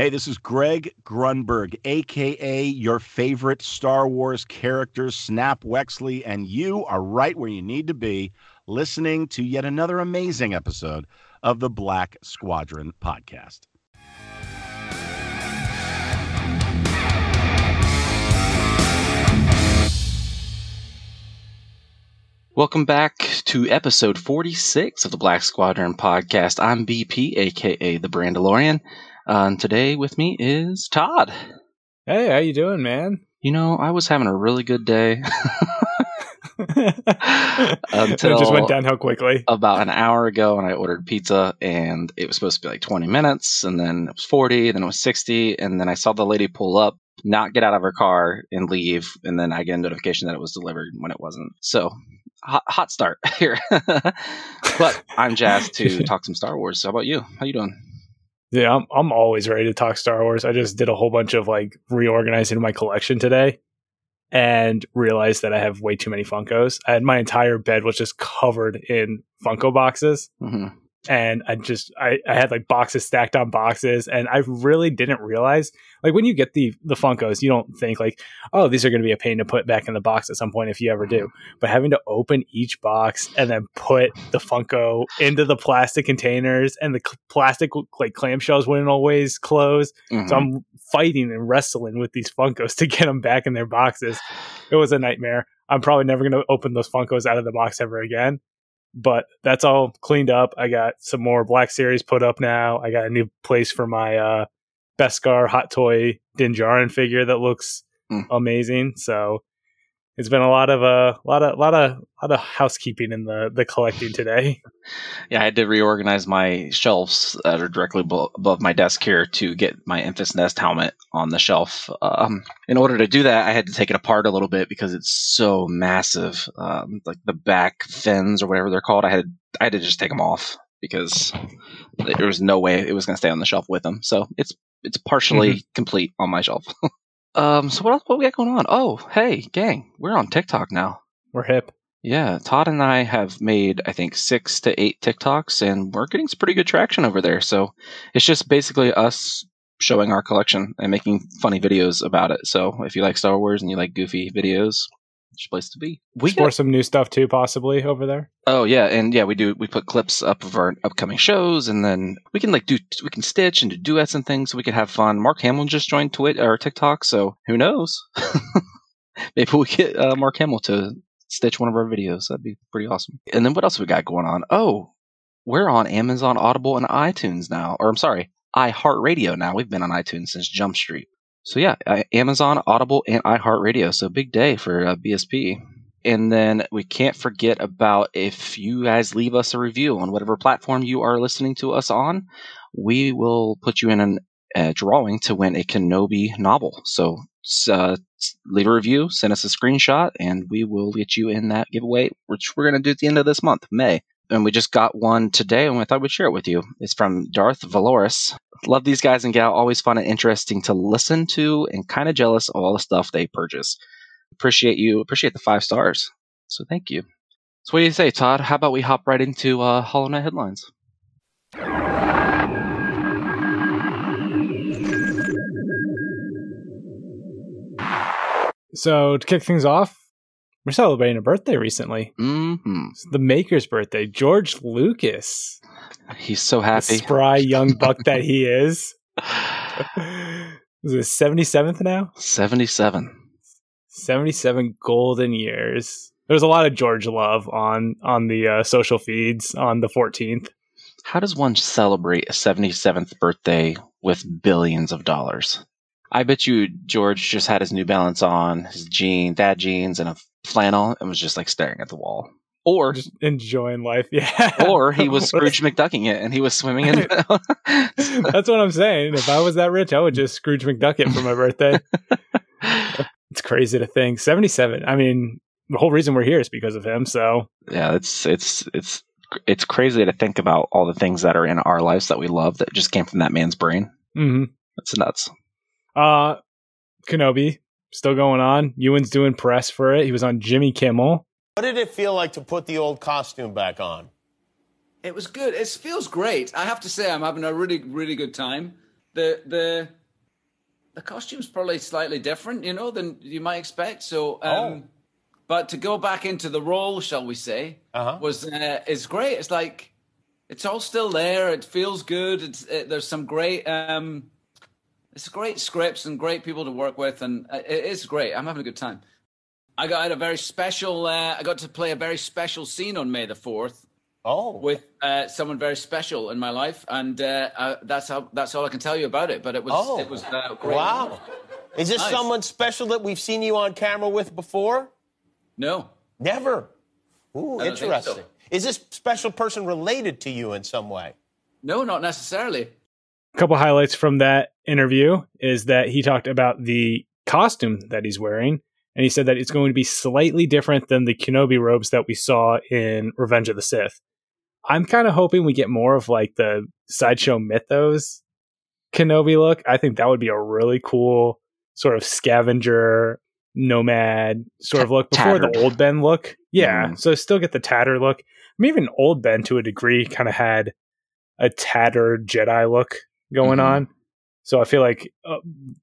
Hey, this is Greg Grunberg, aka your favorite Star Wars character, Snap Wexley, and you are right where you need to be listening to yet another amazing episode of the Black Squadron podcast. Welcome back to episode 46 of the Black Squadron podcast. I'm BP, aka the Brandalorian. Uh, and today with me is Todd. Hey, how you doing, man? You know, I was having a really good day until it just went downhill quickly. About an hour ago, and I ordered pizza, and it was supposed to be like 20 minutes, and then it was 40, then it was 60, and then I saw the lady pull up, not get out of her car, and leave, and then I get a notification that it was delivered when it wasn't. So hot, hot start here. but I'm jazzed to talk some Star Wars. How about you? How you doing? Yeah, I'm I'm always ready to talk Star Wars. I just did a whole bunch of like reorganizing my collection today and realized that I have way too many Funkos. Had my entire bed was just covered in Funko boxes. Mm-hmm and I just I, I had like boxes stacked on boxes and I really didn't realize like when you get the the Funkos you don't think like oh these are going to be a pain to put back in the box at some point if you ever do. But having to open each box and then put the Funko into the plastic containers and the cl- plastic like clamshells wouldn't always close mm-hmm. so I'm fighting and wrestling with these Funkos to get them back in their boxes. It was a nightmare. I'm probably never going to open those Funkos out of the box ever again but that's all cleaned up. I got some more Black Series put up now. I got a new place for my uh, Beskar Hot Toy Din Djarin figure that looks mm. amazing. So it's been a lot of a uh, lot of lot of lot of housekeeping in the the collecting today. Yeah, I had to reorganize my shelves that are directly above my desk here to get my Enfys Nest helmet on the shelf. Um, in order to do that, I had to take it apart a little bit because it's so massive. Um, like the back fins or whatever they're called, I had I had to just take them off because there was no way it was going to stay on the shelf with them. So it's it's partially mm-hmm. complete on my shelf. Um, so what else? What we got going on? Oh, hey, gang, we're on TikTok now. We're hip. Yeah, Todd and I have made I think six to eight TikToks, and we're getting some pretty good traction over there. So it's just basically us showing our collection and making funny videos about it. So if you like Star Wars and you like goofy videos, place to be. We explore some new stuff too, possibly over there. Oh yeah, and yeah, we do. We put clips up of our upcoming shows, and then we can like do we can stitch and do duets and things, so we could have fun. Mark Hamill just joined Twitter or TikTok, so who knows? Maybe we get uh, Mark Hamill to stitch one of our videos. That'd be pretty awesome. And then what else we got going on? Oh, we're on Amazon Audible and iTunes now, or I'm sorry, iHeartRadio now. We've been on iTunes since Jump Street. So yeah, Amazon, Audible, and iHeartRadio. So big day for uh, BSP. And then we can't forget about if you guys leave us a review on whatever platform you are listening to us on, we will put you in a drawing to win a Kenobi novel. So uh, leave a review, send us a screenshot, and we will get you in that giveaway, which we're going to do at the end of this month, May and we just got one today, and we thought we'd share it with you. It's from Darth Valoris. Love these guys and gal. Always fun and interesting to listen to, and kind of jealous of all the stuff they purchase. Appreciate you. Appreciate the five stars. So thank you. So what do you say, Todd? How about we hop right into uh, HoloNet headlines? So to kick things off, we're celebrating a birthday recently. Mm-hmm. the maker's birthday, George Lucas. He's so happy. The spry young buck that he is. Is it 77th now? 77. 77 golden years. There's a lot of George love on on the uh, social feeds on the 14th. How does one celebrate a 77th birthday with billions of dollars? I bet you George just had his New Balance on, his jean, dad jeans, and a flannel, and was just like staring at the wall. Or just enjoying life, yeah. Or he was Scrooge McDucking it, and he was swimming in. That's what I'm saying. If I was that rich, I would just Scrooge McDuck it for my birthday. it's crazy to think. 77. I mean, the whole reason we're here is because of him. So yeah, it's it's it's it's crazy to think about all the things that are in our lives that we love that just came from that man's brain. Mm-hmm. That's nuts. Uh, Kenobi still going on. Ewan's doing press for it. He was on Jimmy Kimmel. What did it feel like to put the old costume back on? It was good. It feels great. I have to say, I'm having a really, really good time. the the the costume's probably slightly different, you know, than you might expect. So, um, Oh. but to go back into the role, shall we say, Uh-huh. was uh, is great. It's like it's all still there. It feels good. It's it, there's some great um, it's great scripts and great people to work with, and uh, it is great. I'm having a good time. I got I had a very special. Uh, I got to play a very special scene on May the fourth Oh, with uh, someone very special in my life, and uh, uh, that's how that's all I can tell you about it. But it was Oh. it was uh, great. wow. Is this Nice. someone special that we've seen you on camera with before? No, Never. Ooh, I so. interesting. Is this special person related to you in some way? no, not necessarily. A couple highlights from that interview is that he talked about the costume that he's wearing, and he said that it's going to be slightly different than the Kenobi robes that we saw in Revenge of the Sith. I'm kind of hoping we get more of like the sideshow mythos Kenobi look. I think that would be a really cool sort of scavenger nomad sort of look before Tattered. the old Ben look. Yeah, Mm. so still get the tatter look. I mean, even old Ben to a degree kind of had a tattered Jedi look going Mhm. on. So I feel like uh,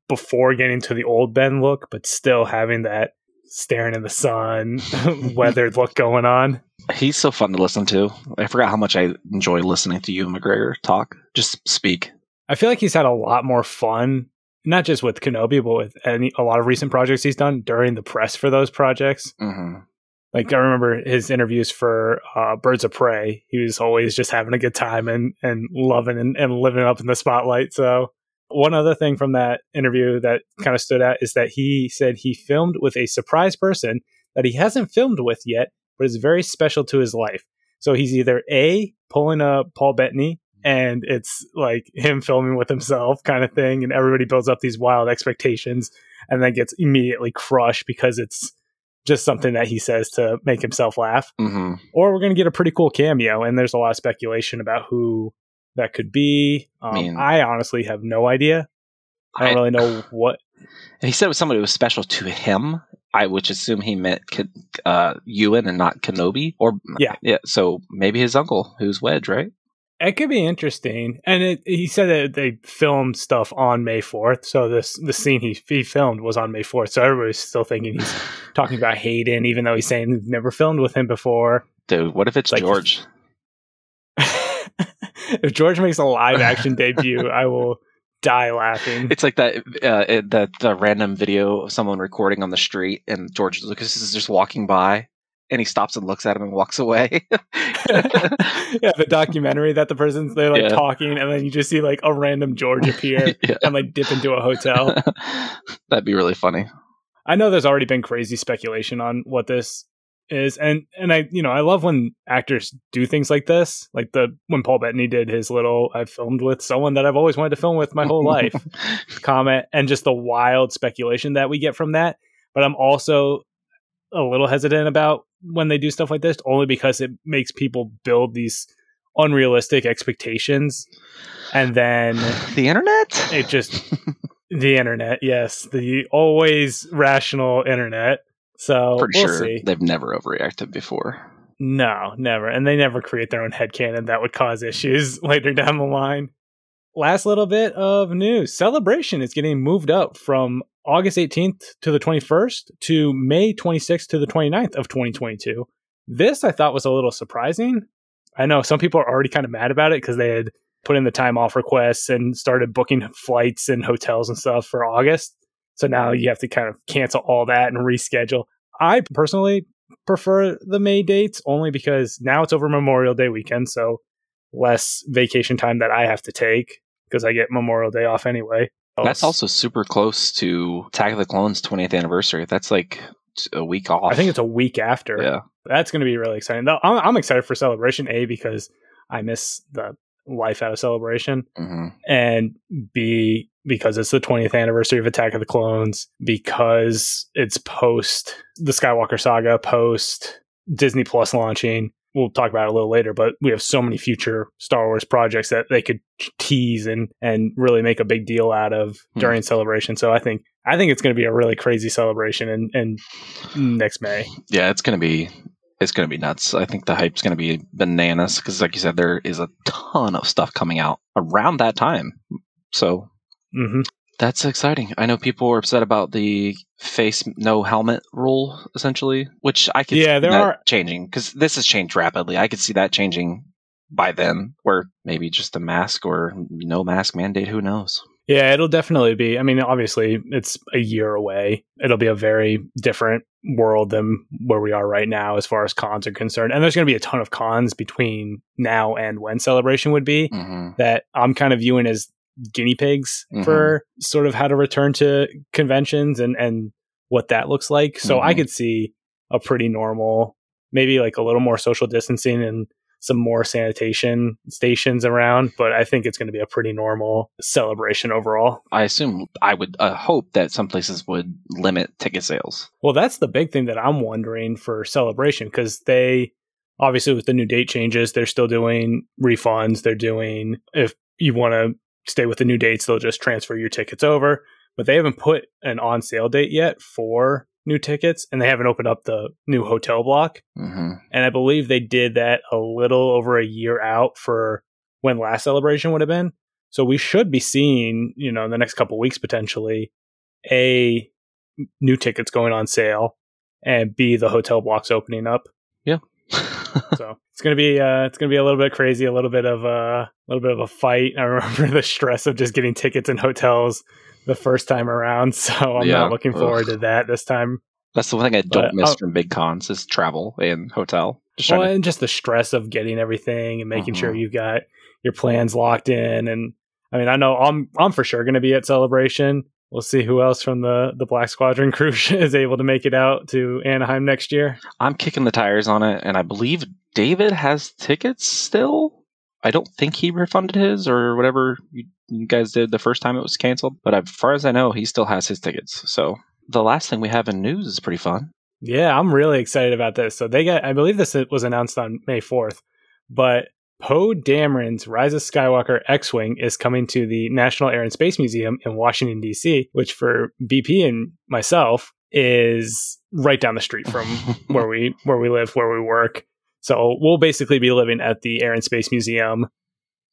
before getting to the old Ben look, but still having that staring in the sun, weathered look going on. He's so fun to listen to. I forgot how much I enjoy listening to Ewan McGregor talk. Just speak. I feel like he's had a lot more fun, not just with Kenobi, but with any a lot of recent projects he's done during the press for those projects. hmm Like I remember his interviews for uh, Birds of Prey. He was always just having a good time and and loving and, and living up in the spotlight. So one other thing from that interview that kind of stood out is that he said he filmed with a surprise person that he hasn't filmed with yet, but is very special to his life. So he's either a pulling a Paul Bettany and it's like him filming with himself kind of thing, and everybody builds up these wild expectations and then gets immediately crushed because it's just something that he says to make himself laugh. hmm Or we're going to get a pretty cool cameo, and there's a lot of speculation about who that could be. Um, I, mean- honestly have no idea. I don't I- really know what. He said it was somebody who was special to him. I would assume he meant uh, Ewan and not Kenobi. Or Yeah. yeah. So maybe his uncle, who's Wedge, right? It could be interesting, and it, he said that they filmed stuff on May fourth. So this the scene he he filmed was on May fourth. So everybody's still thinking he's talking about Hayden, even though he's saying he's never filmed with him before. Dude, what if it's Like- George? if George makes a live action debut, I will die laughing. It's like that uh, it- that the random video of someone recording on the street, and George Lucas is just walking by, and he stops and looks at him and walks away. yeah, the documentary that the person's they're like Yeah. talking, and then you just see like a random George appear Yeah. and like dip into a hotel. That'd be really funny. I know there's already been crazy speculation on what this is, and and I you know I love when actors do things like this, like the when Paul Bettany did his little I filmed with someone that I've always wanted to film with my whole life comment, and just the wild speculation that we get from that. But I'm also a little hesitant about when they do stuff like this, only because it makes people build these unrealistic expectations, and then the internet. it just the internet yes. The always rational internet. So Pretty we'll sure see. they've never overreacted before. no never. And they never create their own headcanon that would cause issues later down the line last little bit of news celebration is getting moved up from august 18th to the 21st to may 26th to the 29th of 2022 this i thought was a little surprising i know some people are already kind of mad about it because they had put in the time off requests and started booking flights and hotels and stuff for August. So now you have to kind of cancel all that and reschedule. I personally prefer the May dates only because now it's over Memorial Day weekend, so less vacation time that I have to take because I get Memorial Day off anyway. That's also super close to Attack of the Clones 20th anniversary. That's like a week off. I think it's a week after. yeah. That's going to be really exciting. Though I'm, I'm excited for Celebration A because I miss the life out of Celebration. hmm and B because it's the 20th anniversary of Attack of the Clones, because it's post the Skywalker saga, post Disney Plus launching. We'll talk about it a little later, but we have so many future Star Wars projects that they could tease and and really make a big deal out of Hmm. during celebration. So I think I think it's going to be a really crazy celebration in, in next May. Yeah, it's gonna be it's gonna be nuts. I think the hype's gonna be bananas because, like you said, there is a ton of stuff coming out around that time. So hmm That's exciting. I know people were upset about the face no helmet rule, essentially, which I could Yeah, see there are- changing because this has changed rapidly. I could see that changing by then, where maybe just a mask or no mask mandate. Who knows? Yeah, it'll definitely be. I mean, obviously, it's a year away. It'll be a very different world than where we are right now as far as cons are concerned. And there's going to be a ton of cons between now and when celebration would be hmm that I'm kind of viewing as guinea pigs Mhm. for sort of how to return to conventions and and what that looks like. So I Mhm. could see a pretty normal, maybe like a little more social distancing and some more sanitation stations around, but I think it's going to be a pretty normal celebration overall. I assume I would uh, hope that some places would limit ticket sales. Well, that's the big thing that I'm wondering for celebration because they obviously with the new date changes, they're still doing refunds. They're doing if you want to stay with the new dates, they'll just transfer your tickets over. But they haven't put an on sale date yet for new tickets, and they haven't opened up the new hotel block. hmm And I believe they did that a little over a year out for when last celebration would have been. So we should be seeing, you know, in the next couple weeks potentially, a new tickets going on sale and b the hotel blocks opening up. Yeah. so it's gonna be uh it's gonna be a little bit crazy, a little bit of a little bit of a fight. I remember the stress of just getting tickets in hotels the first time around. So I'm Yeah. not looking forward Ugh. to that this time. That's the one thing I don't But, miss uh, from big cons is travel and hotel. Just Well, to, and just the stress of getting everything and making sure Mhm. you've got your plans locked in. And I mean, I know I'm I'm for sure going to be at Celebration. We'll see who else from the the Black Squadron crew is able to make it out to Anaheim next year. I'm kicking the tires on it, and I believe David has tickets still. I don't think he refunded his or whatever you, you guys did the first time it was canceled. But as far as I know, he still has his tickets. So the last thing we have in news is pretty fun. Yeah, I'm really excited about this. So they got, I believe this was announced on May 4th, but Poe Dameron's Rise of Skywalker X-wing is coming to the National Air and Space Museum in Washington D.C., which for BP and myself is right down the street from where we where we live, where we work. So we'll basically be living at the Air and Space Museum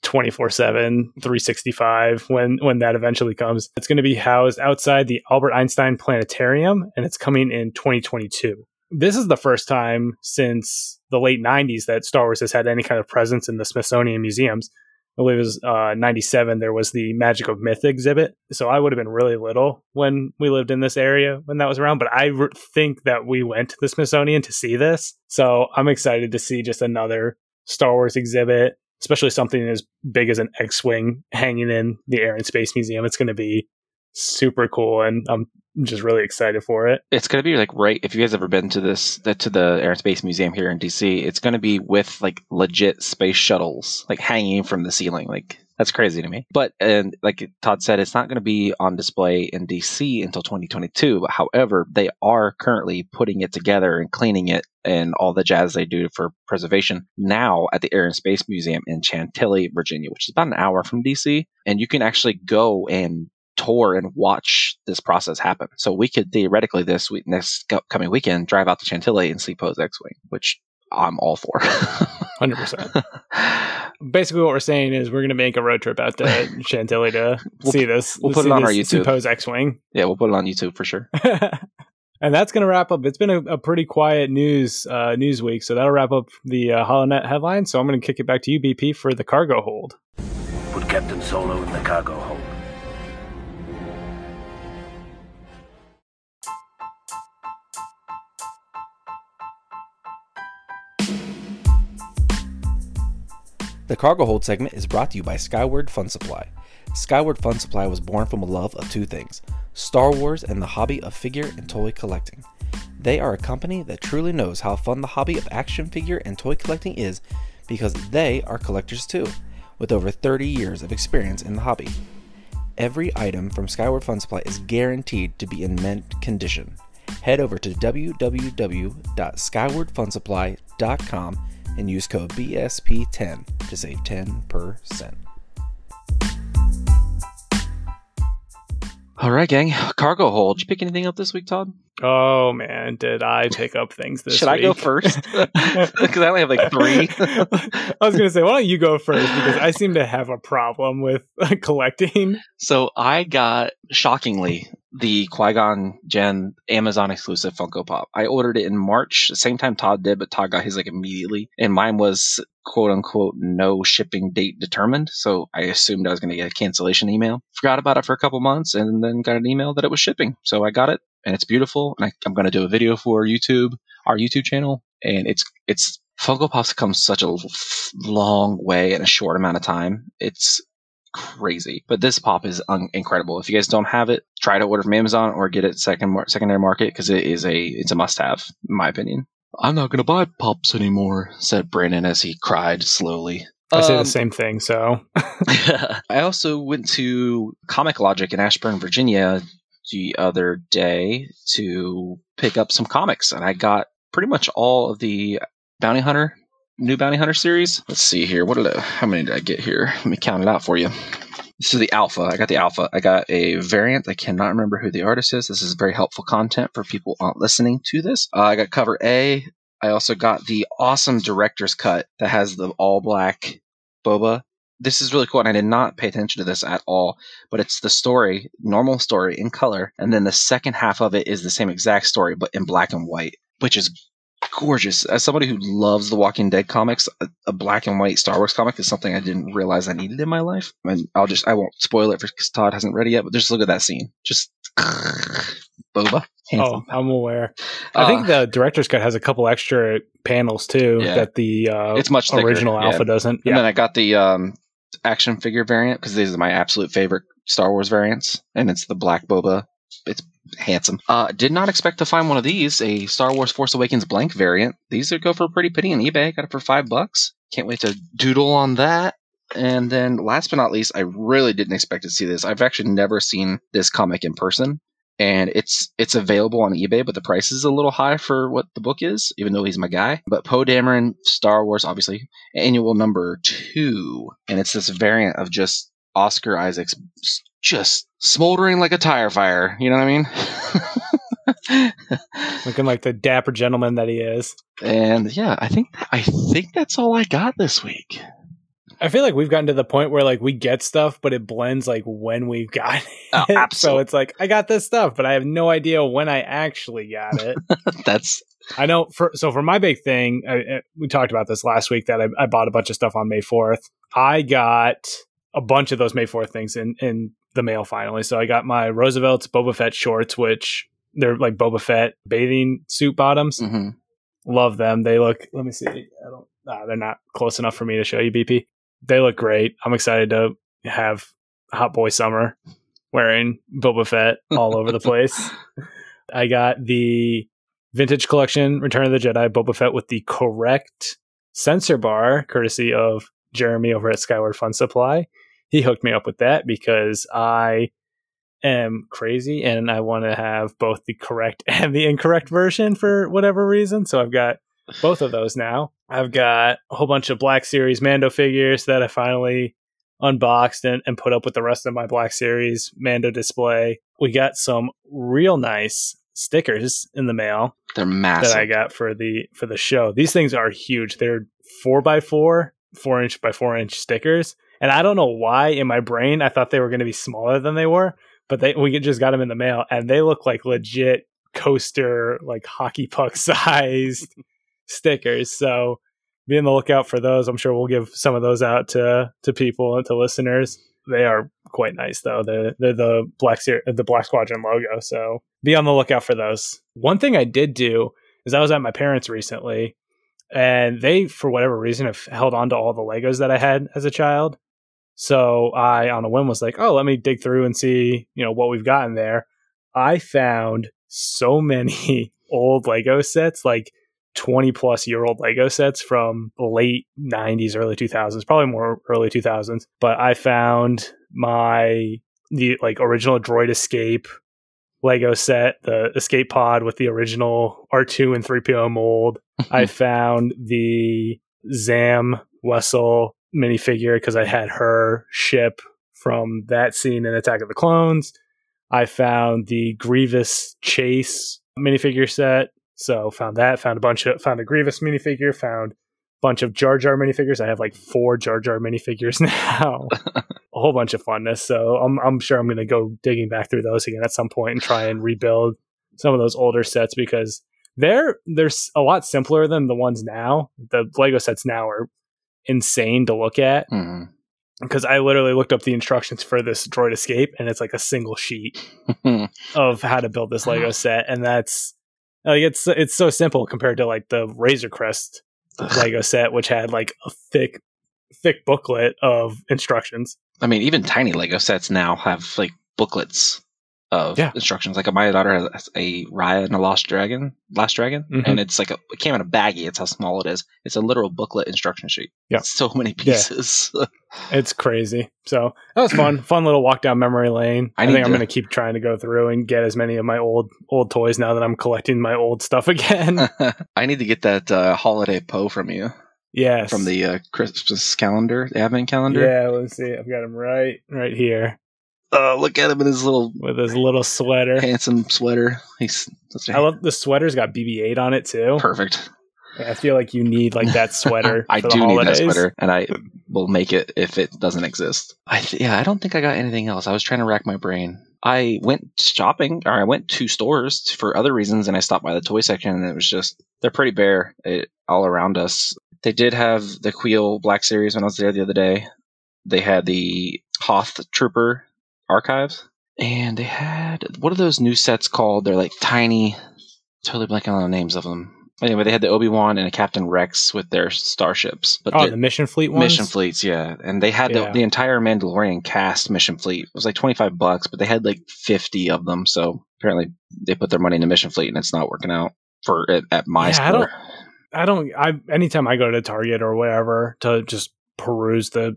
24/7 365 when when that eventually comes. It's going to be housed outside the Albert Einstein Planetarium and it's coming in 2022. This is the first time since the late 90s that Star Wars has had any kind of presence in the Smithsonian museums. I believe it was uh, 97. There was the Magic of Myth exhibit. So I would have been really little when we lived in this area when that was around. But I re- think that we went to the Smithsonian to see this. So I'm excited to see just another Star Wars exhibit, especially something as big as an X Wing hanging in the Air and Space Museum. It's going to be super cool. And I'm just really excited for it. It's gonna be like right if you guys ever been to this to the Air and Space Museum here in DC, it's gonna be with like legit space shuttles like hanging from the ceiling. Like that's crazy to me. But and like Todd said, it's not gonna be on display in DC until 2022. But however, they are currently putting it together and cleaning it and all the jazz they do for preservation now at the Air and Space Museum in Chantilly, Virginia, which is about an hour from DC. And you can actually go and tour and watch this process happen. So we could theoretically this week, next co- coming weekend, drive out to Chantilly and see Poe's X-wing, which I'm all for. 100%. Basically, what we're saying is we're going to make a road trip out to Chantilly to We'll- see this. we'll put it on our this- see YouTube. Poe's X-wing. yeah, we'll put it on YouTube for sure. and that's going to wrap up. It's been a, a pretty quiet news uh, news week, so that'll wrap up the uh, HoloNet headlines. So I'm going to kick it back to you, BP, for the cargo hold. Put Captain Solo in the cargo hold. The Cargo Hold segment is brought to you by Skyward Fun Supply. Skyward Fun Supply was born from a love of two things Star Wars and the hobby of figure and toy collecting. They are a company that truly knows how fun the hobby of action figure and toy collecting is because they are collectors too, with over 30 years of experience in the hobby. Every item from Skyward Fun Supply is guaranteed to be in mint condition. Head over to www.skywardfunsupply.com and use code BSP10 to save 10%. All right, gang. Cargo hold. Did you pick anything up this week, Todd? Oh man, did I pick up things this week? Should I go first? Because I only have like three. I was gonna say, why don't you go first because I seem to have a problem with collecting. so I got shockingly the Qui Gon Jinn Amazon exclusive Funko Pop. I ordered it in March, the same time Todd did, but Todd got his like immediately, and mine was quote unquote no shipping date determined. So I assumed I was going to get a cancellation email. Forgot about it for a couple months, and then got an email that it was shipping. So I got it, and it's beautiful. And I, I'm going to do a video for YouTube, our YouTube channel, and it's it's Funko Pop's come such a long way in a short amount of time. It's crazy. But this pop is un- incredible. If you guys don't have it, try to order from Amazon or get it second mar- secondary market because it is a it's a must have in my opinion. I'm not gonna buy pops anymore," said Brandon as he cried slowly. I say Um, the same thing. So I also went to Comic Logic in Ashburn, Virginia the other day to pick up some comics, and I got pretty much all of the Bounty Hunter, new Bounty Hunter series. Let's see here. What did I, how many did I get here? Let me count it out for you. This is the alpha. I got the alpha. I got a variant. I cannot remember who the artist is. This is very helpful content for people listening to this. Uh, I got cover A. I also got the awesome director's cut that has the all black boba. This is really cool, and I did not pay attention to this at all. But it's the story, normal story in color, and then the second half of it is the same exact story, but in black and white, which is gorgeous. As somebody who loves the Walking Dead comics, a, a black and white Star Wars comic is something I didn't realize I needed in my life. And I'll just I won't spoil it for because Todd hasn't read it yet. But just look at that scene, just boba. oh, I'm aware. I think Uh, the director's cut has a couple extra panels too Yeah. that the uh, It's much thicker, original yeah. Alpha doesn't. And then I got the um, action figure variant because these are my absolute favorite Star Wars variants, and it's the black boba. It's handsome. Uh, did not expect to find one of these, a Star Wars Force Awakens blank variant. These would go for a pretty penny on eBay. Got it for five bucks. Can't wait to doodle on that. And then, last but not least, I really didn't expect to see this. I've actually never seen this comic in person, and it's it's available on eBay, but the price is a little high for what the book is, even though he's my guy. But Poe Dameron, Star Wars, obviously, annual number two, and it's this variant of just Oscar Isaac's just smoldering like a tire fire. You know what I mean? looking like the dapper gentleman that he is. and yeah, I think I think that's all I got this week. I feel like we've gotten to the point where like we get stuff, but it blends like when we've got it. Oh, so it's like I got this stuff, but I have no idea when I actually got it. That's I know for so for my big thing, I- we talked about this last week that I, I bought a bunch of stuff on May fourth. I got a bunch of those May fourth things in in the mail finally. So I got my Roosevelt's Boba Fett shorts, which they're like Boba Fett bathing suit bottoms. mhm. Love them. They look. Let me see. I don't. Nah, they're not close enough for me to show you, BP. They look great. I'm excited to have Hot Boy Summer wearing Boba Fett all over the place. I got the vintage collection Return of the Jedi Boba Fett with the correct sensor bar, courtesy of Jeremy over at Skyward Fun Supply. He hooked me up with that because I am crazy and I want to have both the correct and the incorrect version for whatever reason. So I've got both of those now. I've got a whole bunch of Black Series Mando figures that I finally unboxed and, and put up with the rest of my Black Series Mando display. We got some real nice stickers in the mail they're massive. that I got for the for the show. These things are huge. They're four by four, four inch by four inch stickers. And I don't know why in my brain I thought they were going to be smaller than they were, but they we just got them in the mail and they look like legit coaster, like hockey puck sized stickers. So be on the lookout for those. I'm sure we'll give some of those out to to people and to listeners. They are quite nice though. They're the black the Black Squadron logo. So be on the lookout for those. One thing I did do is I was at my parents recently, and they for whatever reason have held on to all the Legos that I had as a child. So I on a whim was like, oh, let me dig through and see you know what we've got in there. I found so many old Lego sets, like 20 plus year old Lego sets from late 90s, early 2000s, probably more early 2000s. But I found my the like original Droid Escape Lego set, the escape pod with the original R2 and 3PO mold. I found the Zam Wesell minifigure because I had her ship from that scene in Attack of the Clones. I found the Grievous Chase minifigure set. So found that, found a bunch of found a Grievous minifigure, found a bunch of Jar Jar minifigures. I have like four Jar Jar minifigures now. a whole bunch of funness. So I'm I'm sure I'm gonna go digging back through those again at some point and try and rebuild some of those older sets because they're they're a lot simpler than the ones now. The Lego sets now are insane to look at mm-hmm. because I literally looked up the instructions for this droid escape and it's like a single sheet of how to build this Lego set and that's like it's it's so simple compared to like the Razor Crest Lego set which had like a thick thick booklet of instructions. I mean, even tiny Lego sets now have like booklets of Yeah. instructions. Like my daughter has a Raya and a Lost Dragon, Last Dragon, Mhm. and it's like a, it came in a baggie. It's how small it is. It's a literal booklet instruction sheet. Yeah. so many Yeah. pieces. It's crazy. So that was fun. fun little walk down memory lane. I I, think I'm going to keep trying to go through and get as many of my old old toys now that I'm collecting my old stuff again. I need to get that uh, holiday Poe from you yes. from the uh, Christmas calendar, the Advent calendar. Yeah, let's see. I've got him right right here Uh, look at him in his little with his little sweater. handsome sweater. He's I love the sweater's got BB-8 on it too. perfect. I feel like you need like that sweater. I do need that sweater, and I will make it if it doesn't exist. I th- yeah, I don't think I got anything else. I was trying to rack my brain. I went shopping, or I went to stores for other reasons, and I stopped by the toy section, and it was just they're pretty bare it, all around us. They did have the Kuiil Black Series when I was there the other day. They had the Hoth Trooper archives, and they had what are those new sets called? They're like tiny. Totally blanking on the names of them. Anyway, they had the Obi Wan and a Captain Rex with their starships, but Oh, the- the mission fleet ones. mission fleets, yeah, and they had the, Yeah. the entire Mandalorian cast mission fleet. It was like twenty five bucks, but they had like fifty of them. So apparently, they put their money in the mission fleet, and it's not working out for at, at my Yeah, I store. I don't. I anytime I go to Target or whatever to just peruse the, the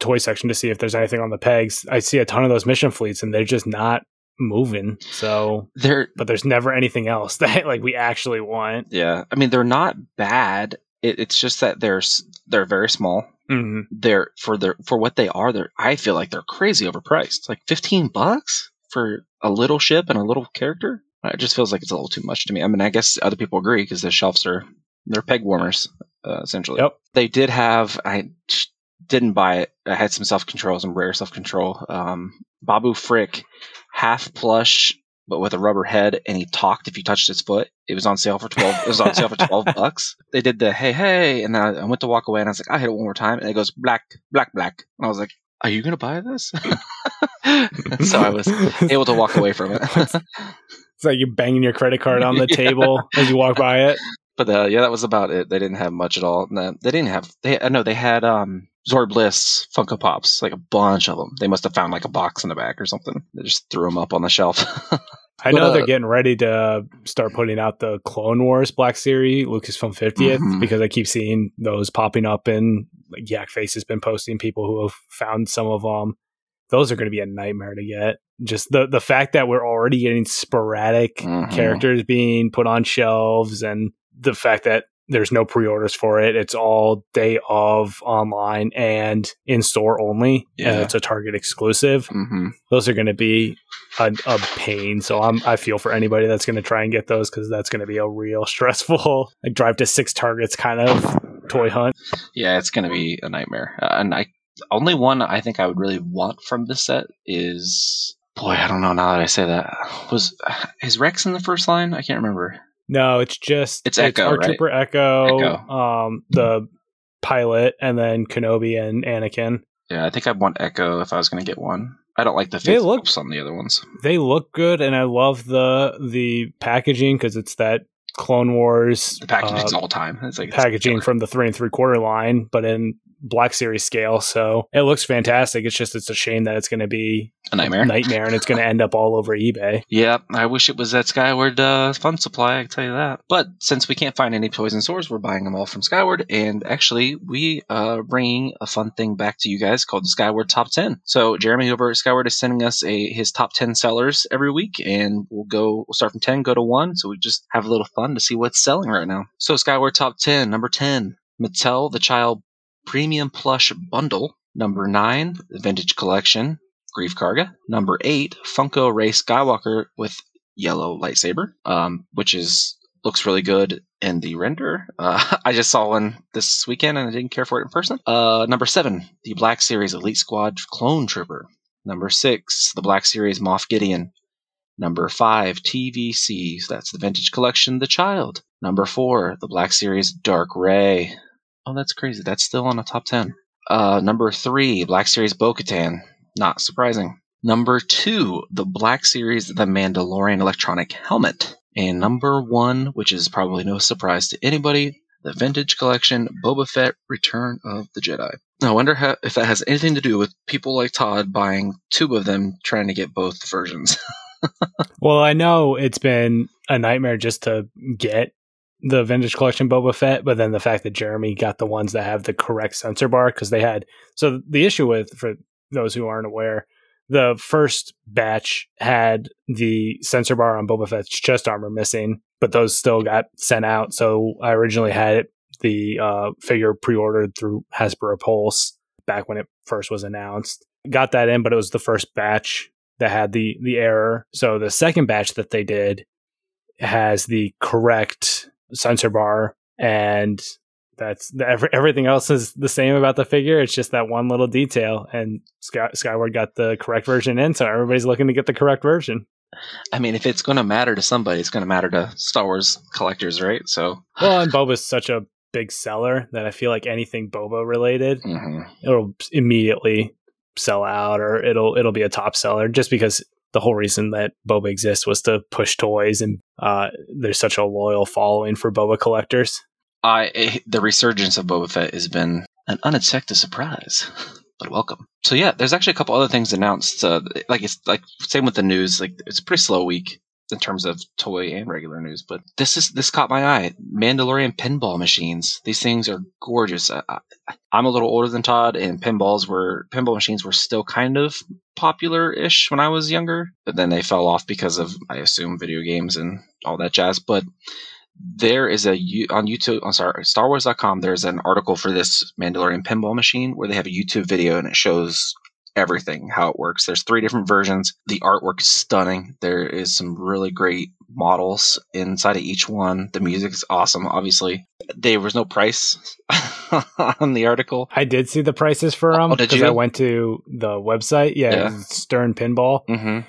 toy section to see if there's anything on the pegs, I see a ton of those mission fleets, and they're just not moving. So, They're but there's never anything else that like we actually want. yeah, I mean they're not bad. It, it's just that they're they're very small. Mhm. They're for their for what they are. They're I feel like they're crazy overpriced. Like fifteen bucks for a little ship and a little character. It just feels like it's a little too much to me. I mean, I guess other people agree because the shelves are they're peg warmers uh, essentially. Yep. They did have I didn't buy it. I had some self control, some rare self control. Um, Babu Frick half plush but with a rubber head, and he talked if you touched his foot. It was on sale for twelve. It was on sale for twelve bucks. They did the hey hey, and then I, I went to walk away, and I was like, I hit it one more time, and it goes black black black, and I was like, Are you gonna buy this? so I was able to walk away from it. It's like you're banging your credit card on the Yeah. table as you walk by it. but uh, yeah, that was about it. They didn't have much at all. No, They didn't have. They I know they had um Zorii Bliss Funko Pops, like a bunch of them. They must have found like a box in the back or something. They just threw them up on the shelf. I But, know uh, they're getting ready to start putting out the Clone Wars Black Series Lucasfilm 50th Mhm. because I keep seeing those popping up and like Yak Face has been posting people who have found some of them. Those are going to be a nightmare to get. Just the the fact that we're already getting sporadic Mhm. characters being put on shelves and the fact that there's no pre-orders for it. It's all day of online and in store only. And Yeah. it's a Target exclusive hmm those are going to be a, a pain. So I'm I feel for anybody that's going to try and get those because that's going to be a real stressful like drive to six targets kind of toy hunt. Yeah, it's going to be a nightmare. Uh, and I only one I think I would really want from this set is boy, I don't know now that I say that. Was is Rex in the first line? I can't remember. No, it's just It's Echo, right? Trooper Echo, Echo. um, the pilot, and then Kenobi and Anakin. Yeah, I think I'd want Echo if I was going to get one. I don't like the They face look- on the other ones. They look good, and I love the the packaging because it's that Clone Wars The packaging's uh, all time. It's like packaging killer. from the three and three quarter line, but in Black Series scale. So it looks fantastic. It's just it's a shame that it's going to be a nightmare. nightmare and it's going to end up all over eBay. Yeah, I wish it was at Skyward uh, Fun Supply. I can tell you that. But since we can't find any toys in stores, we're buying them all from Skyward. And actually, we are bringing a fun thing back to you guys called the Skyward Top Ten. So Jeremy over at Skyward is sending us a his top ten sellers every week, and we'll go. We'll start from ten, go to one. So we just have a little fun to see what's selling right now. So Skyward Top Ten, number ten, Mattel the Child Premium Plush Bundle. Number nine, the Vintage Collection. Greef Karga. Number eight, Funko Rey Skywalker with yellow lightsaber, um, which is looks really good in the render. Uh, I just saw one this weekend and I didn't care for it in person. Uh, number seven, the Black Series Elite Squad Clone Trooper. Number six, the Black Series Moff Gideon. Number five, TVC. That's the Vintage Collection, The Child. Number four, the Black Series Dark Rey. Oh, that's crazy. That's still on the top 10. Uh, number three, Black Series Bo Katan. Not surprising. Number two, the Black Series The Mandalorian Electronic Helmet. And number one, which is probably no surprise to anybody, the Vintage Collection Boba Fett Return of the Jedi. I wonder how, if that has anything to do with people like Todd buying two of them trying to get both versions. Well, I know it's been a nightmare just to get the vintage collection Boba Fett, but then the fact that Jeremy got the ones that have the correct sensor bar because they had so the issue with for those who aren't aware, the first batch had the sensor bar on Boba Fett's chest armor missing, but those still got sent out. So I originally had the uh, figure pre-ordered through Hasbro Pulse back when it first was announced. Got that in, but it was the first batch that had the the error. So the second batch that they did has the correct sensor bar and that's everything else is the same about the figure. It's just that one little detail, and Sky, Skyward got the correct version in, so everybody's looking to get the correct version. I mean, if it's going to matter to somebody, it's going to matter to Star Wars collectors, right? So, Well, and Boba's such a big seller that I feel like anything Boba related, mhm. it'll immediately sell out, or it'll it'll be a top seller just because the whole reason that Boba exists was to push toys, and uh, there's such a loyal following for Boba collectors. I eh, the resurgence of Boba Fett has been an unexpected surprise, but welcome. So yeah, there's actually a couple other things announced. Uh, like it's like same with the news. Like it's a pretty slow week in terms of toy and regular news. But this is this caught my eye. Mandalorian pinball machines. These things are gorgeous. I, I'm a little older than Todd, and pinballs were pinball machines were still kind of popular-ish when I was younger, but then they fell off because of I assume video games and all that jazz. But there is a on YouTube. I'm sorry, StarWars.com. There's an article for this Mandalorian pinball machine where they have a YouTube video and it shows everything how it works. There's three different versions. The artwork is stunning. There is some really great models inside of each one. The music is awesome. Obviously, there was no price on the article. I did see the prices for them Oh, because you? I went to the website. Yeah, Yeah. Stern Pinball, hmm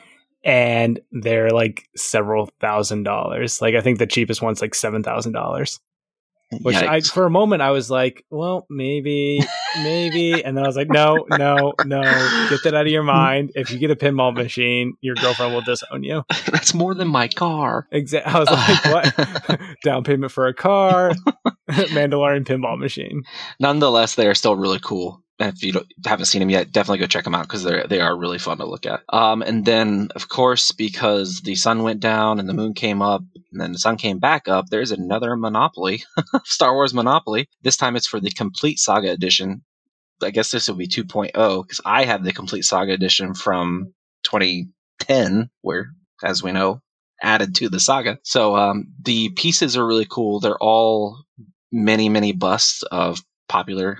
and they're like several thousand dollars. Like I think the cheapest one's like seven thousand dollars. Which I, for a moment I was like, well, maybe, maybe, and then I was like, no, no, no, get that out of your mind. If you get a pinball machine, your girlfriend will disown you. That's more than my car. Exactly. I was like, what? Down payment for a car, Mandalorian pinball machine. Nonetheless, they are still really cool. If you haven't seen them yet, definitely go check them out because they they are really fun to look at. Um, and then of course because the sun went down and the moon came up, and then the sun came back up, there's another Monopoly, Star Wars Monopoly. This time it's for the Complete Saga Edition. I guess this will be 2.0 because I have the Complete Saga Edition from 2010, where, as we know, added to the saga. So um, the pieces are really cool. They're all many, many busts of popular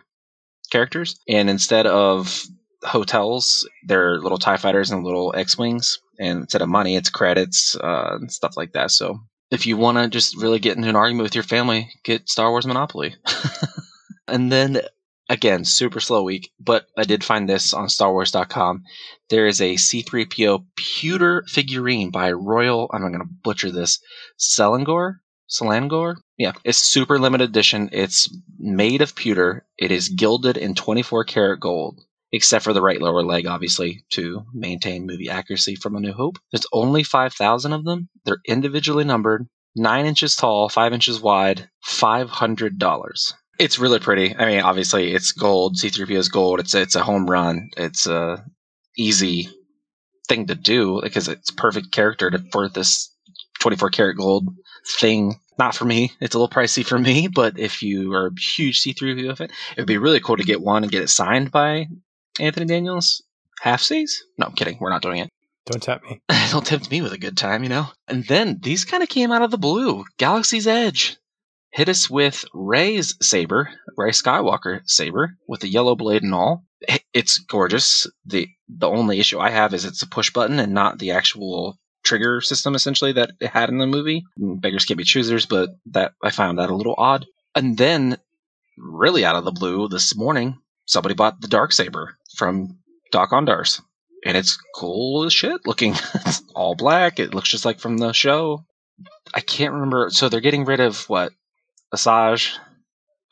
characters. And instead of hotels, they're little TIE fighters and little X Wings. And instead of money, it's credits uh, and stuff like that. So if you want to just really get into an argument with your family, get Star Wars Monopoly. and then again, super slow week, but I did find this on StarWars.com. There is a C3PO pewter figurine by Royal, I'm going to butcher this, Selangor? Selangor? Yeah, it's super limited edition. It's made of pewter. It is gilded in 24 karat gold, except for the right lower leg, obviously, to maintain movie accuracy from A New Hope. There's only 5,000 of them. They're individually numbered, 9 inches tall, 5 inches wide, $500. It's really pretty. I mean, obviously, it's gold. C3PO is gold. It's it's a home run. It's a easy thing to do because it's perfect character to, for this 24 karat gold thing. Not for me. It's a little pricey for me, but if you are a huge C3PO fan, it it would be really cool to get one and get it signed by Anthony Daniels. Half C's? No, I'm kidding. We're not doing it. Don't tempt me. Don't tempt me with a good time, you know? And then these kind of came out of the blue. Galaxy's Edge hit us with Rey's saber, Rey Skywalker saber, with the yellow blade and all. It's gorgeous. the The only issue I have is it's a push button and not the actual trigger system, essentially that it had in the movie. Beggars can't be choosers, but that I found that a little odd. And then, really out of the blue, this morning, somebody bought the dark saber from Dok-Ondar's, and it's cool as shit looking. it's all black. It looks just like from the show. I can't remember. So they're getting rid of what Asajj,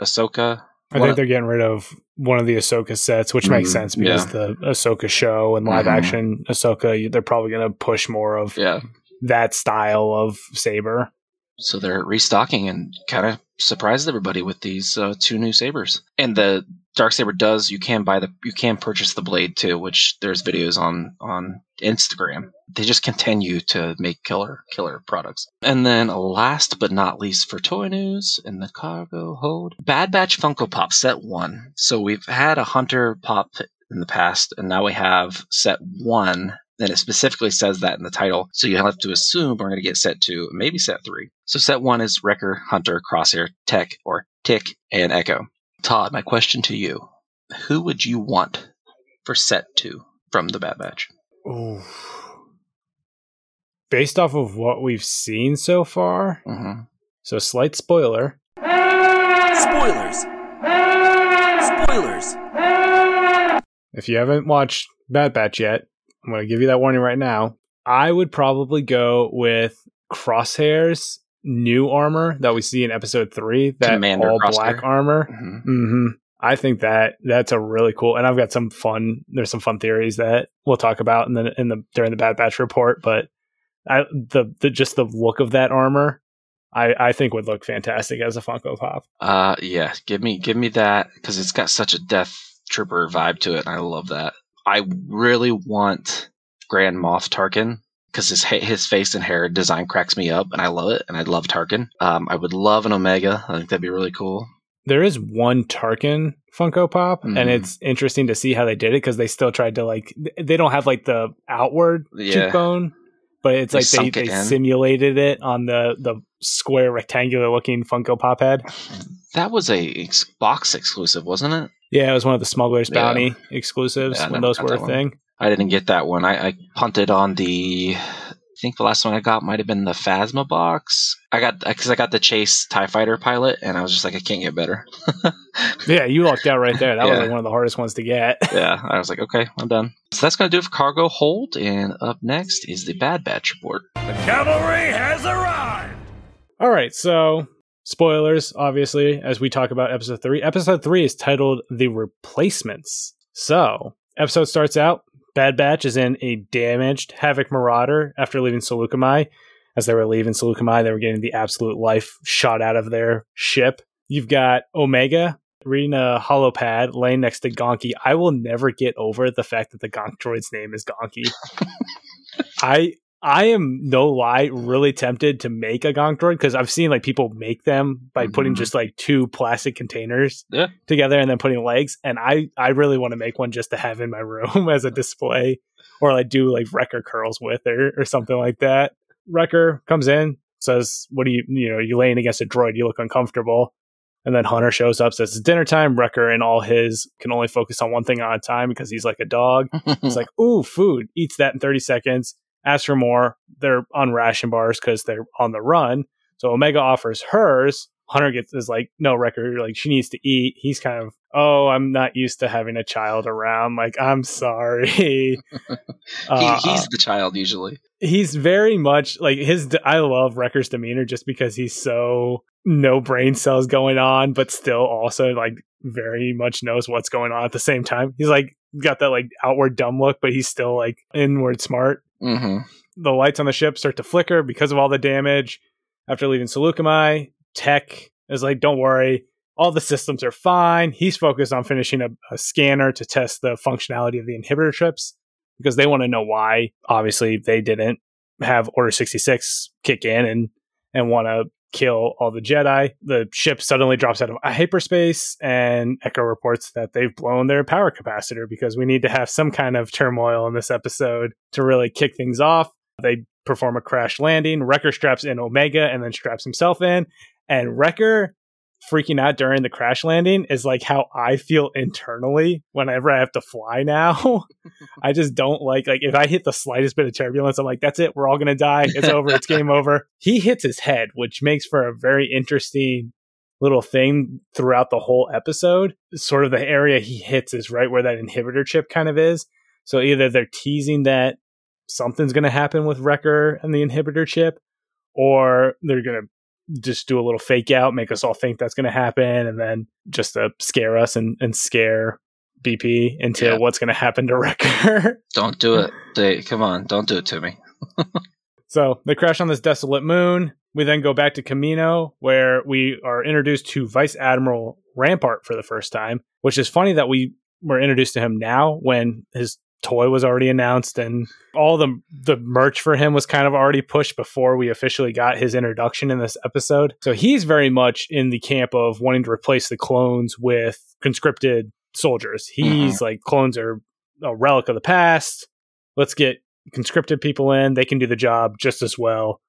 Ahsoka. I think they're getting rid of one of the Ahsoka sets, which makes Mhm, sense because yeah. the Ahsoka show and live Mhm. action Ahsoka, they're probably going to push more of yeah. that style of saber. So they're restocking and kind of surprised everybody with these uh, two new sabers. And the dark saber does you can buy the you can purchase the blade too, which there's videos on on Instagram. They just continue to make killer killer products. And then last but not least for toy news in the cargo hold, Bad Batch Funko Pop set 1. So we've had a Hunter Pop in the past and now we have set 1 and it specifically says that in the title. So you have to assume we're going to get set two, maybe set three. So set one is Wrecker, Hunter, Crosshair, Tech, or Tick, and Echo. Todd, my question to you: Who would you want for set two from the Bad Batch? Ooh. Based off of what we've seen so far, hmm so slight spoiler. Spoilers. Spoilers. If you haven't watched Bad Batch yet, I'm going to give you that warning right now. I would probably go with Crosshair's new armor that we see in episode three, that Commander all Crosshair. black armor. hmm hmm I think that that's a really cool, and I've got some fun. There's some fun theories that we'll talk about in the in the during the Bad Batch report, but I the, the just the look of that armor, I I think would look fantastic as a Funko Pop. Uh, yeah, give me give me that because it's got such a Death Trooper vibe to it, and I love that. I really want Grand Moff Tarkin because his his face and hair design cracks me up, and I love it, and I love Tarkin. Um, I would love an Omega. I think that'd be really cool. There is one Tarkin Funko Pop, Mhm. and it's interesting to see how they did it because they still tried to like they don't have like the outward Yeah. cheekbone, but it's They like they, it they simulated it on the the square rectangular looking Funko Pop head. That was a ex- box exclusive, wasn't it? Yeah, it was one of the Smuggler's Yeah. Bounty exclusives Yeah, when those were a thing. I didn't get that one. I, I punted on the. I think the last one I got might have been the Phasma box. I got because I got the Chase Tie Fighter pilot, and I was just like, I can't get better. Yeah, you lucked out right there. That was like one of the hardest ones to get. yeah, I was like, okay, I'm done. So that's gonna do it for cargo hold. And up next is the Bad Batch report. The cavalry has arrived. All right, so spoilers, obviously, as we talk about episode three. Episode three is titled The Replacements. So, episode starts out Bad Batch is in a damaged Havoc Marauder after leaving Saleucami. As they were leaving Saleucami, they were getting the absolute life shot out of their ship. You've got Omega reading a holopad laying next to Gonky. I will never get over the fact that the Gonk droid's name is Gonky. I I am no lie really tempted to make a Gonk droid because I've seen like people make them by putting Mhm. just like two plastic containers Yeah. together and then putting legs. And I I really want to make one just to have in my room as a display or like do like Wrecker curls with or or something like that. Wrecker comes in says, "What do you you know? You're laying against a droid. You look uncomfortable." And then Hunter shows up, says it's dinner time. Wrecker and all his can only focus on one thing at a time because he's like a dog. It's like, ooh, food. Eats that in 30 seconds. Asks for more. They're on ration bars because they're on the run. So Omega offers hers. Hunter gets is like, no, Wrecker. like she needs to eat. He's kind of, oh, I'm not used to having a child around. Like, I'm sorry. he, Uh, he's the child usually. he's very much like his i love wrecker's demeanor just because he's so no brain cells going on but still also like very much knows what's going on at the same time he's like got that like outward dumb look but he's still like inward smart hmm the lights on the ship start to flicker because of all the damage after leaving Saleucami. Tech is like, don't worry, all the systems are fine. He's focused on finishing a, a scanner to test the functionality of the inhibitor chips because they want to know why. Obviously, they didn't have Order 66 kick in and, and want to kill all the Jedi. The ship suddenly drops out of hyperspace, and Echo reports that they've blown their power capacitor because we need to have some kind of turmoil in this episode to really kick things off. They perform a crash landing. Wrecker straps in Omega and then straps himself in. And Wrecker freaking out during the crash landing is like how I feel internally whenever I have to fly now. I just don't like like if I hit the slightest bit of turbulence, I'm like, that's it, we're all gonna die. It's over, it's game over. He hits his head, which makes for a very interesting little thing throughout the whole episode. Sort of the area he hits is right where that inhibitor chip kind of is. So either they're teasing that something's gonna happen with Wrecker and the inhibitor chip, or they're gonna just do a little fake out, make us all think that's going to happen, and then just to scare us and, and scare BP into Yeah. what's going to happen to Wrecker. Don't do it. They, come on, don't do it to me. so they crash on this desolate moon. We then go back to Camino, where we are introduced to Vice Admiral Rampart for the first time, which is funny that we were introduced to him now when his toy was already announced and all the the merch for him was kind of already pushed before we officially got his introduction in this episode. So he's very much in the camp of wanting to replace the clones with conscripted soldiers. Mm-hmm. He's like clones are a relic of the past. Let's get conscripted people in. They can do the job just as well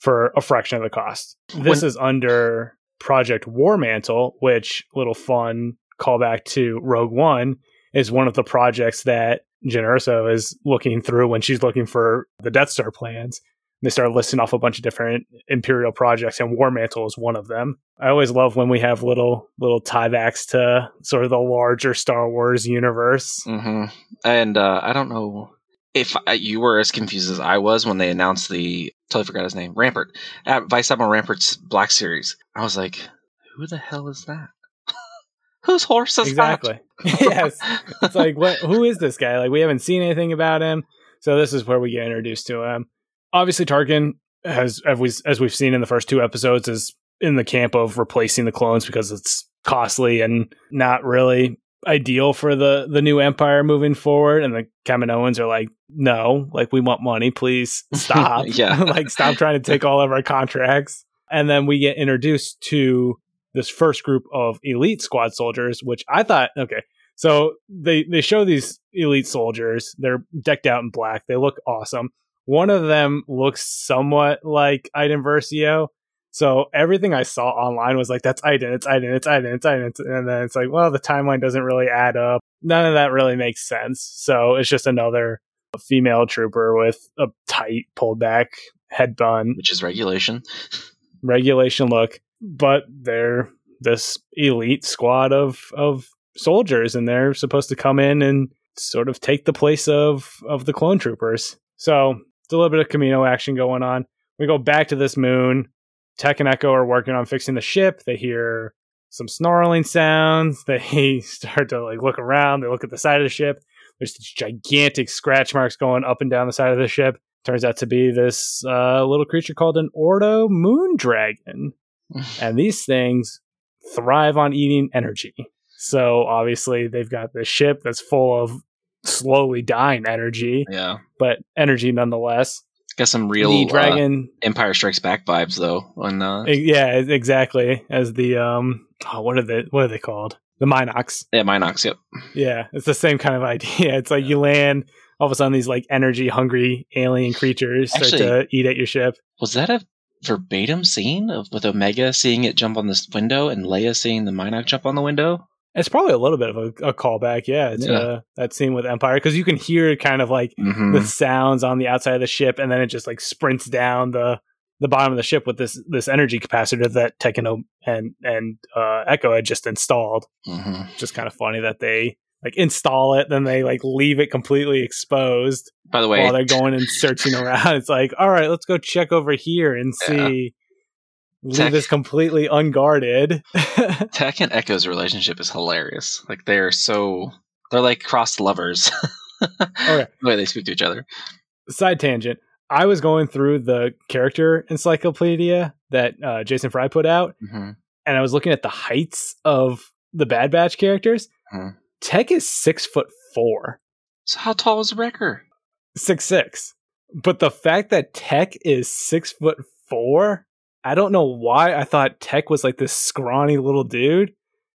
for a fraction of the cost. This When- is under Project War Mantle, which little fun callback to Rogue One is one of the projects that Jyn Erso is looking through when she's looking for the Death Star plans. They start listing off a bunch of different Imperial projects, and War Mantle is one of them. I always love when we have little little tiebacks to sort of the larger Star Wars universe. hmm And uh, I don't know if you were as confused as I was when they announced the totally forgot his name Rampart, Vice Admiral Rampart's Black Series. I was like, who the hell is that? Whose horse is exactly. yes. It's like what who is this guy? Like we haven't seen anything about him. So this is where we get introduced to him. Obviously Tarkin has as we as we've seen in the first two episodes is in the camp of replacing the clones because it's costly and not really ideal for the the new empire moving forward and the Kaminoans are like no like we want money please stop Yeah. like stop trying to take all of our contracts and then we get introduced to this first group of elite squad soldiers which I thought okay so they they show these elite soldiers they're decked out in black they look awesome one of them looks somewhat like Iden Versio so everything I saw online was like, that's Iden, it's Iden, it's Iden, it's Iden. And then it's like, well, the timeline doesn't really add up. None of that really makes sense. So it's just another female trooper with a tight, pulled back head bun, which is regulation. regulation look. But they're this elite squad of, of soldiers, and they're supposed to come in and sort of take the place of, of the clone troopers. So it's a little bit of Camino action going on. We go back to this moon. Tech and Echo are working on fixing the ship. They hear some snarling sounds. They start to like look around. They look at the side of the ship. There's these gigantic scratch marks going up and down the side of the ship. Turns out to be this uh, little creature called an Ordo moon dragon. and these things thrive on eating energy. So obviously they've got this ship that's full of slowly dying energy, Yeah. but energy nonetheless. Got some real the uh, dragon Empire Strikes Back vibes though. When uh, Yeah, exactly. As the um, oh, what are they? What are they called? The mynocks. yeah, mynocks. Yep. Yeah, it's the same kind of idea. It's like you land, all of a sudden these like energy hungry alien creatures start Actually- to eat at your ship. Was that a verbatim scene of with Omega seeing it jump on this window and Leia seeing the mynocks jump on the window? It's probably a little bit of a, a callback. Yeah, it's Yeah. Uh, that scene with Empire because you can hear kind of like Mm-hmm. the sounds on the outside of the ship, and then it just like sprints down the the bottom of the ship with this this energy capacitor that Tekken and and uh, Echo had just installed. hmm Just kind of funny that they like install it, then they like leave it completely exposed By the way, while they're going and searching around. It's like, all right, let's go check over here and see. Leave Tech- this completely unguarded. Tech and Echo's relationship is hilarious. Like they're so they're like crossed lovers. Okay. The way they speak to each other. Side tangent. I was going through the character encyclopedia that uh, Jason Fry put out, hmm and I was looking at the heights of the Bad Batch characters. Mhm. Tech is six foot four, So how tall was Wrecker? six six. But the fact that Tech is six foot four, I don't know why I thought Tech was like this scrawny little dude.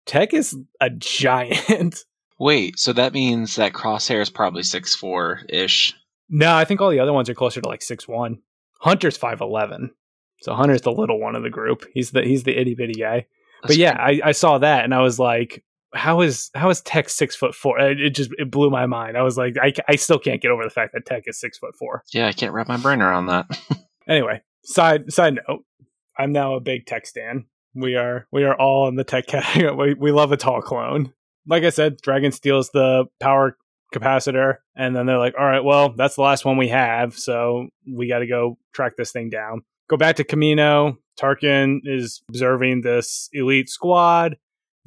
Tech is a giant. Wait, so that means that Crosshair is probably six four ish. no, I think all the other ones are closer to like six one. Hunter's five eleven, so Hunter's the little one of the group. He's the he's the itty bitty guy. but yeah, I, I saw that and I was like, how is how is Tech six foot four? It just it blew my mind. I was like, I, I still can't get over the fact that Tech is six foot four. yeah, I can't wrap my brain around that. Anyway, side side note, I'm now a big Tech stan. We are we are all in the Tech category. We, we love a tall clone. Like I said, Dragon steals the power capacitor, and then they're like, all right, well, that's the last one we have, so we got to go track this thing down. Go back to Camino. Tarkin is observing this elite squad.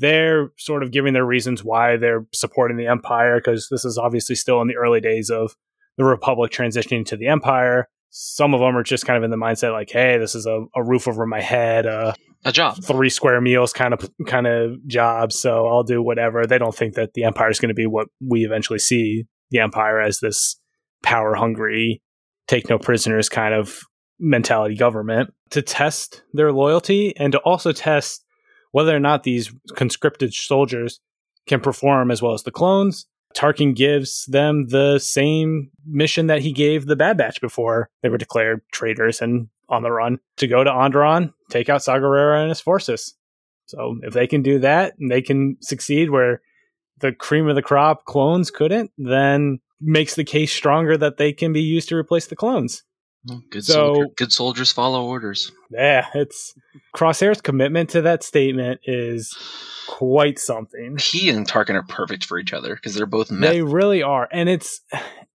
They're sort of giving their reasons why they're supporting the Empire because this is obviously still in the early days of the Republic transitioning to the Empire. Some of them are just kind of in the mindset like, "Hey, this is a, a roof over my head, uh, A job. three square meals kind of kind of job, so I'll do whatever." They don't think that the Empire is going to be what we eventually see the Empire as this power hungry, take no prisoners kind of mentality government to test their loyalty and to also test whether or not these conscripted soldiers can perform as well as the clones. Tarkin gives them the same mission that he gave the Bad Batch before they were declared traitors and on the run to go to Onderon, take out Saw Gerrera and his forces. So if they can do that and they can succeed where the cream of the crop clones couldn't, then makes the case stronger that they can be used to replace the clones. Good So- soldier, good soldiers follow orders. Yeah, it's Crosshair's commitment to that statement is quite something. He and Tarkin are perfect for each other because they're both. They really are. And it's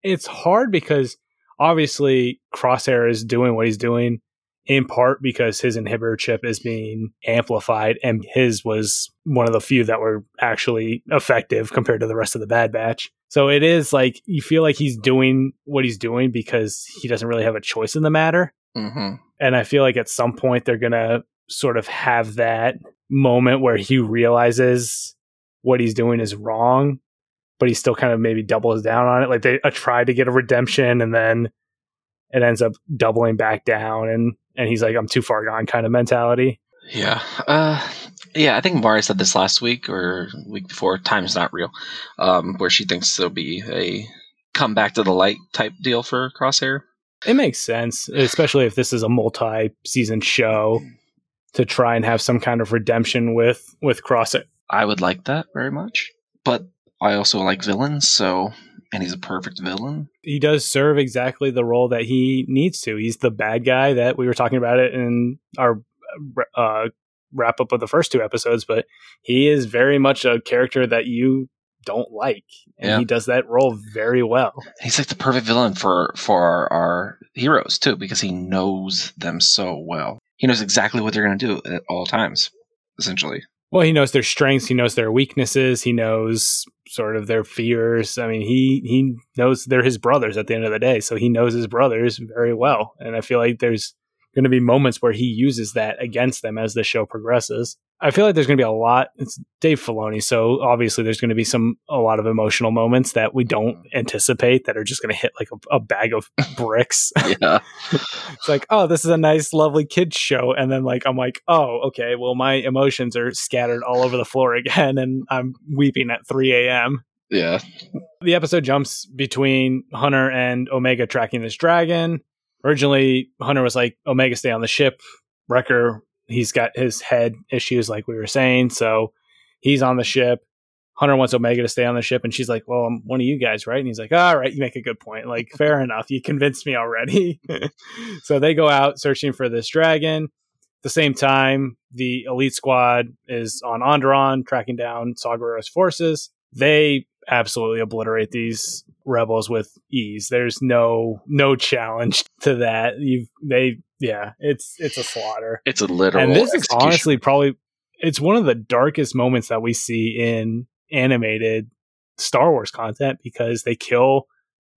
it's hard because obviously Crosshair is doing what he's doing in part because his inhibitor chip is being amplified and his was one of the few that were actually effective compared to the rest of the bad batch. So it is like you feel like he's doing what he's doing because he doesn't really have a choice in the matter. hmm And I feel like at some point they're going to sort of have that moment where he realizes what he's doing is wrong, but he still kind of maybe doubles down on it. Like they uh, try to get a redemption and then it ends up doubling back down and and he's like I'm too far gone kind of mentality. Yeah. Uh, yeah, I think Mari said this last week or week before. Time's not real. Um, where she thinks there'll be a come back to the light type deal for Crosshair. It makes sense, especially if this is a multi-season show to try and have some kind of redemption with with Crosshair. I would like that very much, but I also like villains. So, and he's a perfect villain. he does serve exactly the role that he needs to. He's the bad guy that we were talking about it in our uh, wrap up of the first two episodes, but he is very much a character that you don't like, and Yeah. he does that role very well. He's like the perfect villain for for our, our heroes too, because he knows them so well. He knows exactly what they're going to do at all times, essentially. Well, he knows their strengths, he knows their weaknesses, he knows sort of their fears. I mean, he he knows they're his brothers at the end of the day, so he knows his brothers very well, and I feel like there's going to be moments where he uses that against them as the show progresses. I feel like there's going to be a lot. It's Dave Filoni, so obviously there's going to be some a lot of emotional moments that we don't mm-hmm. anticipate that are just going to hit like a, a bag of bricks. Yeah. it's like, oh, this is a nice, lovely kids show, and then like I'm like, oh, okay, well my emotions are scattered all over the floor again, and I'm weeping at 3 a.m. yeah. The episode jumps between Hunter and Omega tracking this dragon. Originally, Hunter was like, Omega, stay on the ship. Wrecker, he's got his head issues, like we were saying. So he's on the ship. Hunter wants Omega to stay on the ship. And she's like, Well, I'm one of you guys, right? And he's like, All right, you make a good point. Like, fair enough. You convinced me already. so they go out searching for this dragon. At the same time, the elite squad is on Onderon, tracking down Saw forces. They absolutely obliterate these rebels with ease. There's no no challenge to that. You they yeah, it's it's a slaughter. It's a literal. and this is honestly probably it's one of the darkest moments that we see in animated Star Wars content because they kill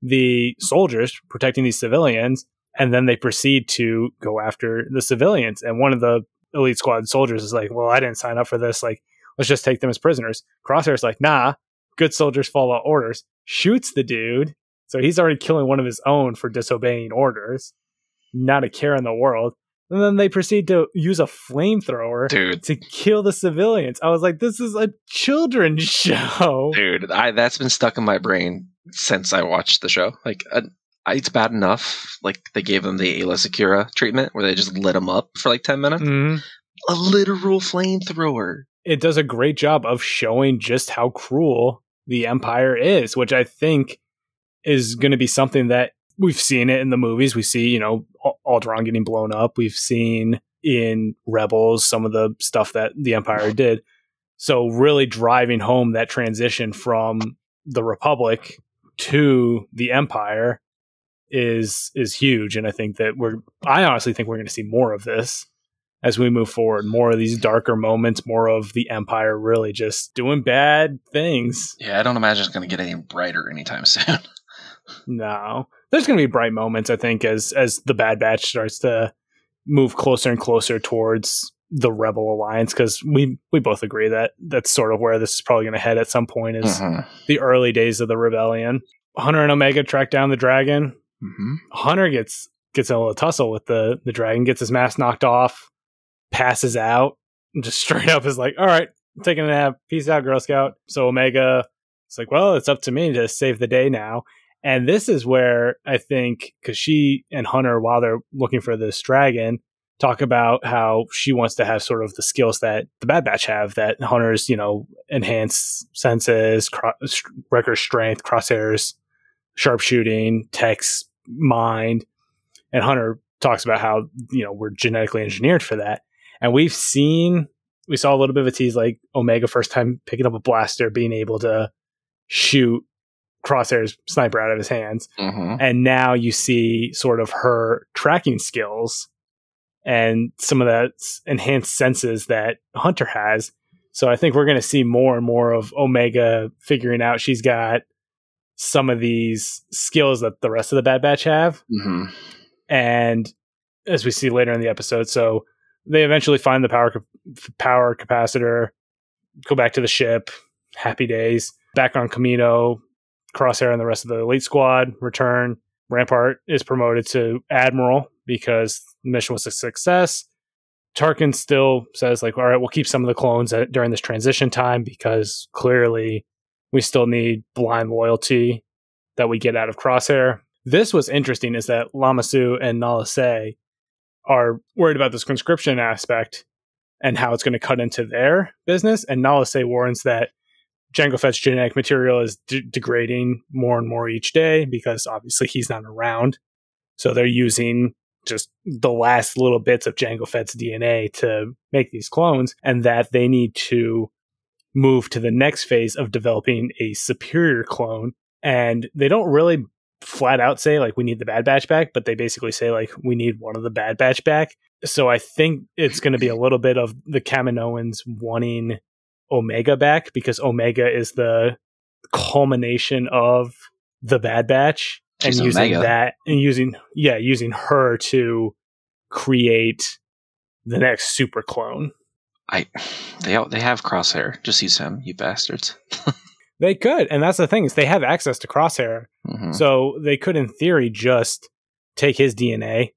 the soldiers protecting these civilians and then they proceed to go after the civilians and one of the elite squad soldiers is like, "Well, I didn't sign up for this. Like, let's just take them as prisoners." Crosshair's like, "Nah, good soldiers follow orders." Shoots the dude. So he's already killing one of his own for disobeying orders. Not a care in the world. And then they proceed to use a flamethrower dude. to kill the civilians. I was like, this is a children's show. Dude, I that's been stuck in my brain since I watched the show. Like, uh, it's bad enough. Like they gave them the Aayla Secura treatment, where they just lit them up for like ten minutes. Mhm. a literal flamethrower. It does a great job of showing just how cruel the Empire is, which I think is going to be something that we've seen it in the movies. We see, you know, Al- Alderaan getting blown up. We've seen in Rebels some of the stuff that the Empire did. So really driving home that transition from the Republic to the Empire is is huge and I think that we're I honestly think we're going to see more of this as we move forward, more of these darker moments, more of the Empire really just doing bad things. Yeah, I don't imagine it's going to get any brighter anytime soon. No. There's going to be bright moments I think as as the Bad Batch starts to move closer and closer towards the Rebel Alliance cuz we we both agree that that's sort of where this is probably going to head at some point is Mhm. the early days of the rebellion. Hunter and Omega track down the dragon. Mhm. Hunter gets gets in a little tussle with the the dragon, gets his mask knocked off, passes out, and just straight up is like, "All right, I'm taking a nap. Peace out, Girl Scout." So Omega, it's like, "Well, it's up to me to save the day now." And this is where I think because she and Hunter, while they're looking for this dragon, talk about how she wants to have sort of the skills that the Bad Batch have. That Hunter's, you know, enhanced senses, cro- Wrecker strength, crosshairs, sharpshooting, Tech's, mind. And Hunter talks about how, you know, we're genetically engineered for that. And we've seen, we saw a little bit of a tease like Omega first time picking up a blaster, being able to shoot Crosshair's sniper out of his hands. Mhm. And now you see sort of her tracking skills and some of that enhanced senses that Hunter has. So I think we're going to see more and more of Omega figuring out she's got some of these skills that the rest of the Bad Batch have. Mhm. And as we see later in the episode, so they eventually find the power power capacitor, go back to the ship, happy days, back on Camino, Crosshair and the rest of the elite squad return. Rampart is promoted to admiral because the mission was a success. Tarkin still says like, all right, we'll keep some of the clones at, during this transition time because clearly we still need blind loyalty that we get out of Crosshair. This was interesting is that Lama Su and Nala Se are worried about this conscription aspect and how it's going to cut into their business. And Nala Se warns that Jango Fett's genetic material is de- degrading more and more each day because obviously he's not around. So they're using just the last little bits of Jango Fett's DNA to make these clones, and that they need to move to the next phase of developing a superior clone. And they don't really flat out say like we need the Bad Batch back, but they basically say like we need one of the Bad Batch back. So I think it's going to be a little bit of the Kaminoans wanting Omega back because Omega is the culmination of the Bad Batch She's and using Omega. that and using yeah using her to create the next super clone. I they they have crosshair. Just use him, you bastards. They could, and that's the thing is they have access to Crosshair, Mhm. so they could, in theory, just take his DNA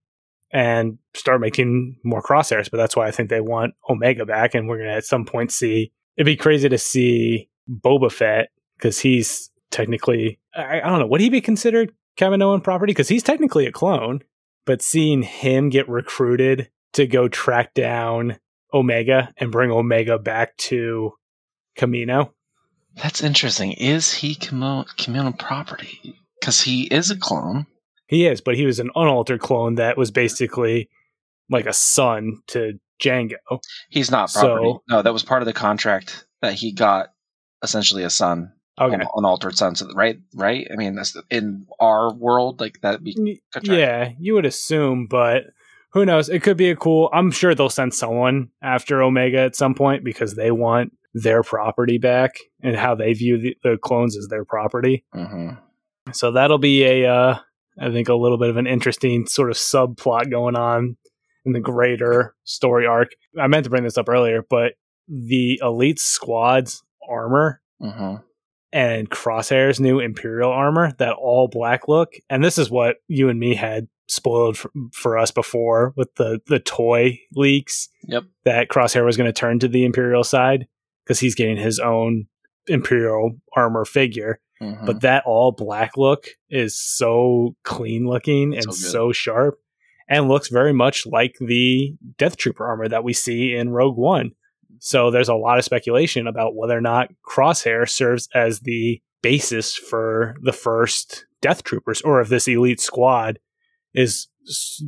and start making more crosshairs. But that's why I think they want Omega back, and we're gonna at some point see. It'd be crazy to see Boba Fett because he's technically I, I don't know would he be considered Kaminoan property because he's technically a clone, but seeing him get recruited to go track down Omega and bring Omega back to Camino. That's interesting. Is he communal property? Because he is a clone. He is, but he was an unaltered clone that was basically like a son to Jango. He's not property. So- no, that was part of the contract that he got. Essentially, a son, Okay. an, an altered son. So, right, right. I mean, that's in our world, like that. Be contract. Yeah, you would assume, but who knows? It could be a cool. I'm sure they'll send someone after Omega at some point because they want their property back and how they view the, the clones as their property. hmm So that'll be a, uh, I think, a little bit of an interesting sort of subplot going on in the greater story arc. I meant to bring this up earlier, but the elite squad's armor hmm and Crosshair's new Imperial armor, that all black look. And this is what you and me had spoiled for, for us before with the, the toy leaks Yep. that Crosshair was going to turn to the Imperial side because he's getting his own Imperial armor figure. hmm But that all black look is so clean looking and So so sharp. And looks very much like the Death Trooper armor that we see in Rogue One. So there's a lot of speculation about whether or not Crosshair serves as the basis for the first Death Troopers, or if this elite squad is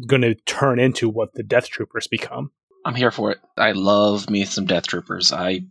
going to turn into what the Death Troopers become. I'm here for it. I love me some Death Troopers. I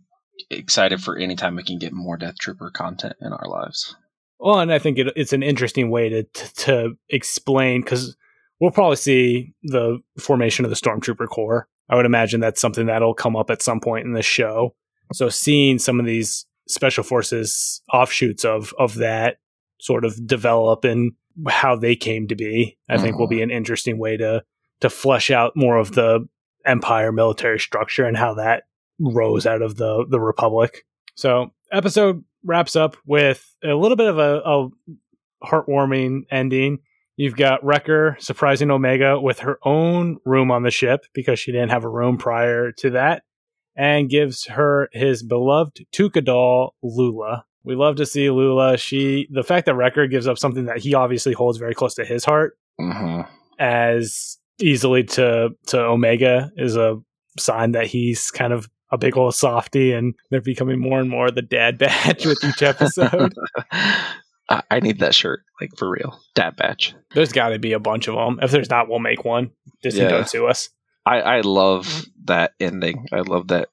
excited for any time we can get more Death Trooper content in our lives. Well, and I think it, it's an interesting way to to, to explain because we'll probably see the formation of the Stormtrooper Corps. I would imagine that's something that'll come up at some point in the show. So seeing some of these special forces offshoots of of that sort of develop and how they came to be, I think will be mm-hmm. an interesting way to to flesh out more of the empire military structure and how that rose out of the the republic. So episode wraps up with a little bit of a, a heartwarming ending. You've got Wrecker surprising Omega with her own room on the ship because she didn't have a room prior to that, and gives her his beloved Tooka doll, Lula. We love to see Lula. She, the fact that Wrecker gives up something that he obviously holds very close to his heart, Mm-hmm. as easily to to Omega is a sign that he's kind of a big old softy, and they're becoming more and more the dad badge with each episode. I, I need that shirt, like for real. Dad batch. There's got to be a bunch of them. If there's not, we'll make one. Disney Yeah. don't sue us. I, I love that ending. I love that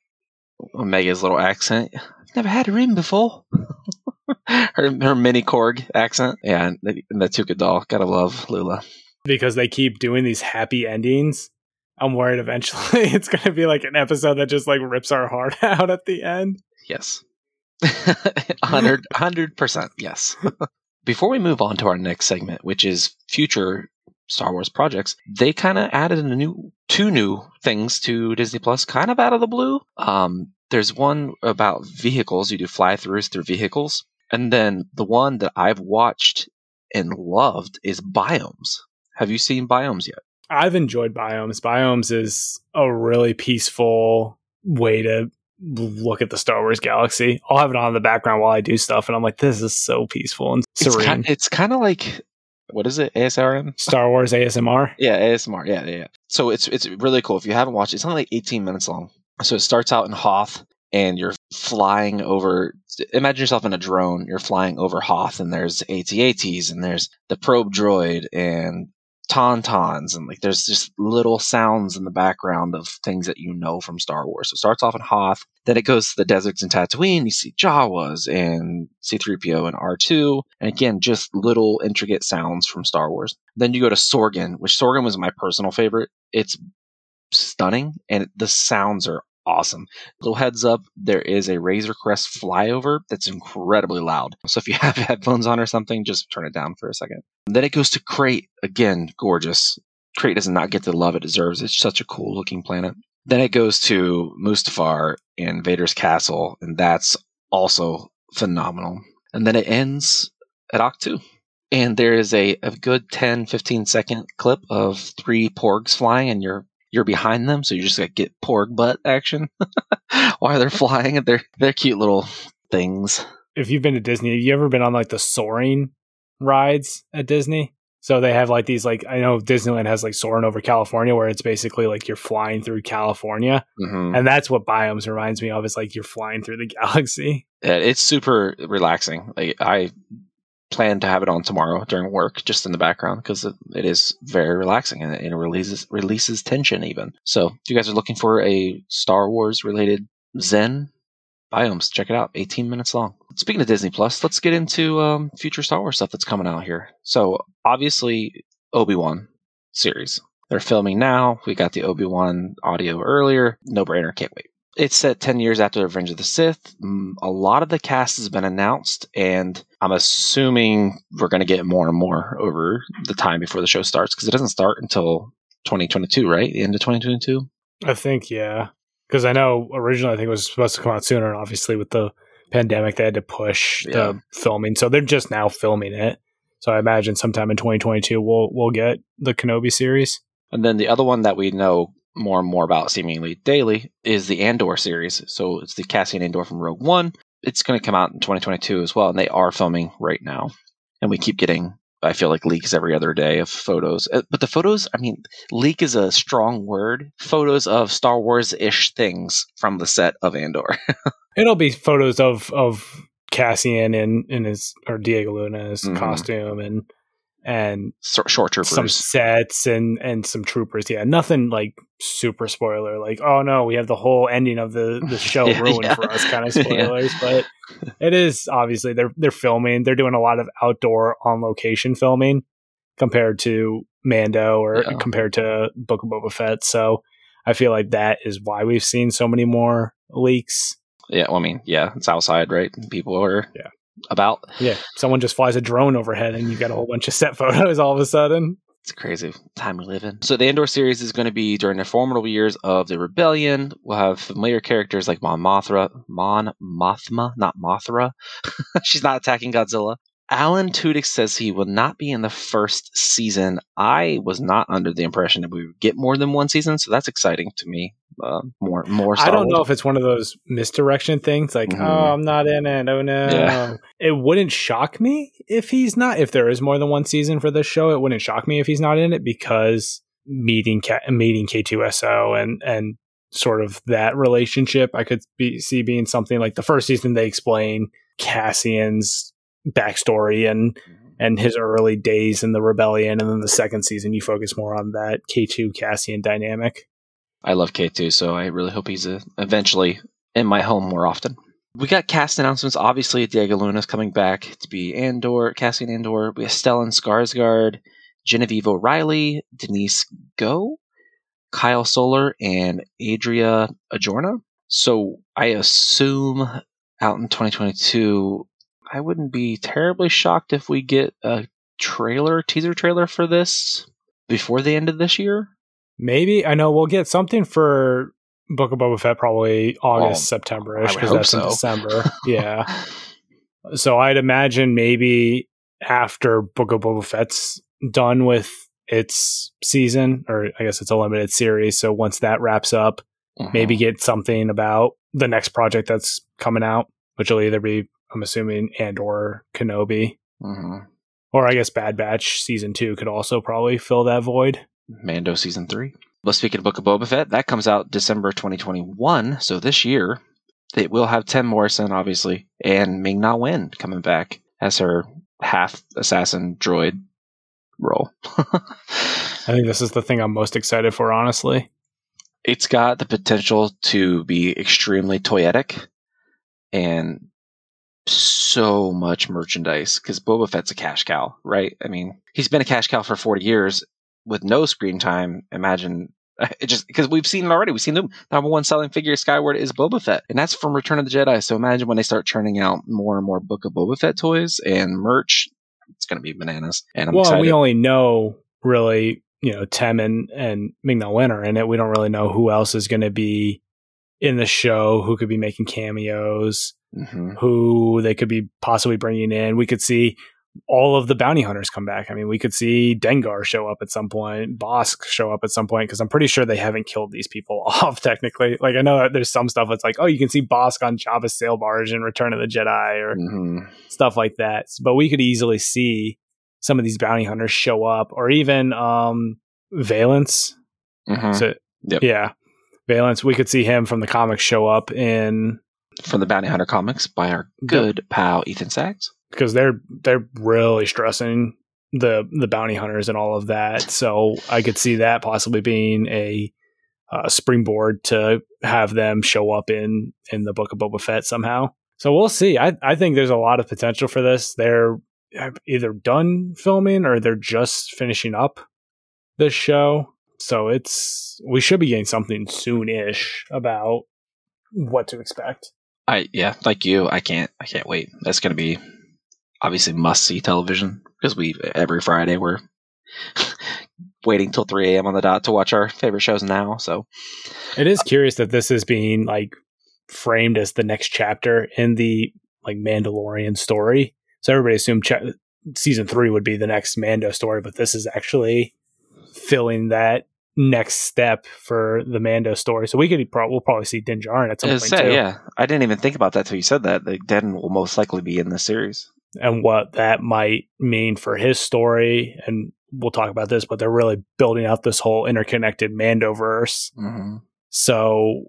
Omega's little accent. Never had a ring before. her her mini Korg accent. Yeah, and the, and the Tooka doll. Gotta love Lula. because they keep doing these happy endings. I'm worried eventually it's going to be like an episode that just like rips our heart out at the end. Yes. 100 100%. Yes. Before we move on to our next segment, which is future Star Wars projects, they kind of added a new two new things to Disney Plus kind of out of the blue. Um there's one about vehicles, you do fly-throughs through vehicles. And then the one that I've watched and loved is Biomes. Have you seen Biomes yet? I've enjoyed Biomes. Biomes is a really peaceful way to look at the Star Wars galaxy. I'll have it on in the background while I do stuff, and I'm like, this is so peaceful and It's serene. kind, it's kind of like what is it? ASRM? Star Wars ASMR. Yeah, ASMR. Yeah, yeah, yeah. So it's it's really cool. If you haven't watched, it, it's only like 18 minutes long. So it starts out in Hoth, and you're flying over. Imagine yourself in a drone. You're flying over Hoth, and there's AT-ATs, and there's the probe droid, and tauntauns, and like there's just little sounds in the background of things that you know from Star Wars. So it starts off in Hoth, then it goes to the deserts in Tatooine. You see Jawas and C-3PO and R2, and again, just little intricate sounds from Star Wars. Then you go to Sorgan, which Sorgan was my personal favorite. It's stunning, and the sounds are awesome. Little heads up, there is a Razor Crest flyover that's incredibly loud. So if you have headphones on or something, just turn it down for a second. Then it goes to Crait, again, gorgeous. Crait does not get the love it deserves. It's such a cool looking planet. Then it goes to Mustafar and Vader's castle, and that's also phenomenal. And then it ends at Ahch-To. And there is a, a good 10, 15 second clip of three porgs flying, and you're you're behind them, so you just like, get porg butt action while they're flying. And they're they're cute little things. If you've been to Disney, have you ever been on like the soaring rides at Disney? So they have like these like I know Disneyland has like soaring over California where it's basically like you're flying through California. Mhm. And that's what Biomes reminds me of. It's like you're flying through the galaxy. Yeah, it's super relaxing. Like I plan to have it on tomorrow during work, just in the background, because it, it is very relaxing and it, releases releases tension even. So if you guys are looking for a Star Wars related Zen biomes, check it out. 18 minutes long. Speaking of Disney Plus, let's get into um, future Star Wars stuff that's coming out here. So obviously Obi Wan series. They're filming now. We got the Obi Wan audio earlier. No brainer. Can't wait. It's set 10 years after Revenge of the Sith. A lot of the cast has been announced, and I'm assuming we're going to get more and more over the time before the show starts because it doesn't start until 2022, right? The end of 2022. I think, yeah. Because I know originally I think it was supposed to come out sooner, and obviously with the pandemic they had to push Yeah. the filming. So they're just now filming it. So I imagine sometime in 2022 we'll we'll get the Kenobi series. And then the other one that we know more and more about seemingly daily is the Andor series. So it's the Cassian Andor from Rogue One. It's going to come out in 2022 as well, and they are filming right now. And we keep getting I feel like leaks every other day of photos. Uh, But the photos, I mean, leak is a strong word. Photos of Star Wars ish things from the set of Andor. It'll be photos of of Cassian in in his or Diego Luna's Mhm. costume and and Short short some sets and and some troopers. Yeah, nothing like super spoiler. Like, oh no, we have the whole ending of the the show Yeah, ruined yeah. for us, kind of Yeah. spoilers. But it is obviously they're they're filming. They're doing a lot of outdoor on location filming compared to Mando or Yeah. compared to Book of Boba Fett. So I feel like that is why we've seen so many more leaks. Yeah, well, I mean, yeah, it's outside, right? People are Yeah. About. Yeah, someone just flies a drone overhead, and you get a whole bunch of set photos all of a sudden. It's a crazy time we live in. So the Andor series is going to be during the formidable years of the rebellion. We'll have familiar characters like Mon Mothra, Mon Mothma, not Mothra. She's not attacking Godzilla. Alan Tudyk says he will not be in the first season. I was not under the impression that we would get more than one season, so that's exciting to me. Uh, more, more. Star I don't know if it's one of those misdirection things, like Mhm. oh, I'm not in it. Oh no, Yeah. it wouldn't shock me if he's not. If there is more than one season for this show, it wouldn't shock me if he's not in it because meeting K- meeting K2SO and and sort of that relationship, I could be, see being something like the first season they explain Cassian's backstory and and his early days in the rebellion, and then the second season you focus more on that K2 Cassian dynamic. I love K2, so I really hope he's uh, eventually in my home more often. We got cast announcements. Obviously, Diego Luna's coming back to be Andor, Cassian Andor. We have Stellan Skarsgård, Genevieve O'Reilly, Denise Gough, Kyle Soller, and Adria Arjona. So I assume out in 2022, I wouldn't be terribly shocked if we get a trailer, teaser trailer for this before the end of this year. Maybe I know we'll get something for Book of Boba Fett probably August, Well, September I ish because that's in so. December. yeah. So I'd imagine maybe after Book of Boba Fett's done with its season, or I guess it's a limited series. So once that wraps up, maybe Mhm. get something about the next project that's coming out, which will either be, I'm assuming, Andor Kenobi, Mhm. or I guess Bad Batch season two could also probably fill that void. Mando season three. But speaking of Book of Boba Fett, that comes out December 2021. So this year, it will have Tem Morrison, obviously, and Ming Na Wen coming back as her half assassin droid role. I think this is the thing I'm most excited for, honestly. it's got the potential to be extremely toyetic and so much merchandise because Boba Fett's a cash cow, right? I mean, he's been a cash cow for 40 years with no screen time. Imagine it just because we've seen it already. We've seen the number one selling figure Skyward is Boba Fett, and that's from Return of the Jedi. So imagine when they start churning out more and more Book of Boba Fett toys and merch, it's going to be bananas. And I'm well, excited. we only know really, you know, Tem and, and Ming Na Wen are in it. We don't really know who else is going to be in the show, who could be making cameos, Mhm. who they could be possibly bringing in. We could see all of the bounty hunters come back. I mean, we could see Dengar show up at some point, Bossk show up at some point, because I'm pretty sure they haven't killed these people off technically. Like, I know that there's some stuff that's like, oh, you can see Bossk on Jabba's sail barge in Return of the Jedi or Mhm. stuff like that. But we could easily see some of these bounty hunters show up, or even um, Valance. Mhm. So, Yep. Yeah, Valance. We could see him from the comics show up in From the Bounty Hunter comics by our good pal Ethan Sacks. Because they're they're really stressing the the bounty hunters and all of that. So I could see that possibly being a uh, springboard to have them show up in in the book of Boba Fett somehow. So we'll see. I I think there's a lot of potential for this. They're either done filming or they're just finishing up this show. So it's we should be getting something soon-ish about what to expect. I yeah, like you, I can't I can't wait. That's gonna be obviously must see television because we every Friday we're waiting till three a.m. on the dot to watch our favorite shows now. So It is curious that this is being like framed as the next chapter in the like Mandalorian story. So everybody assumed cha- season three would be the next Mando story, but this is actually filling that next step for the Mando story. So we could pro- we'll probably see Din Djarin at some point say, too. yeah, I didn't even think about that till you said that. Like Din will most likely be in this series. And what that might mean for his story. And we'll talk about this, but they're really building out this whole interconnected Mandoverse. hmm So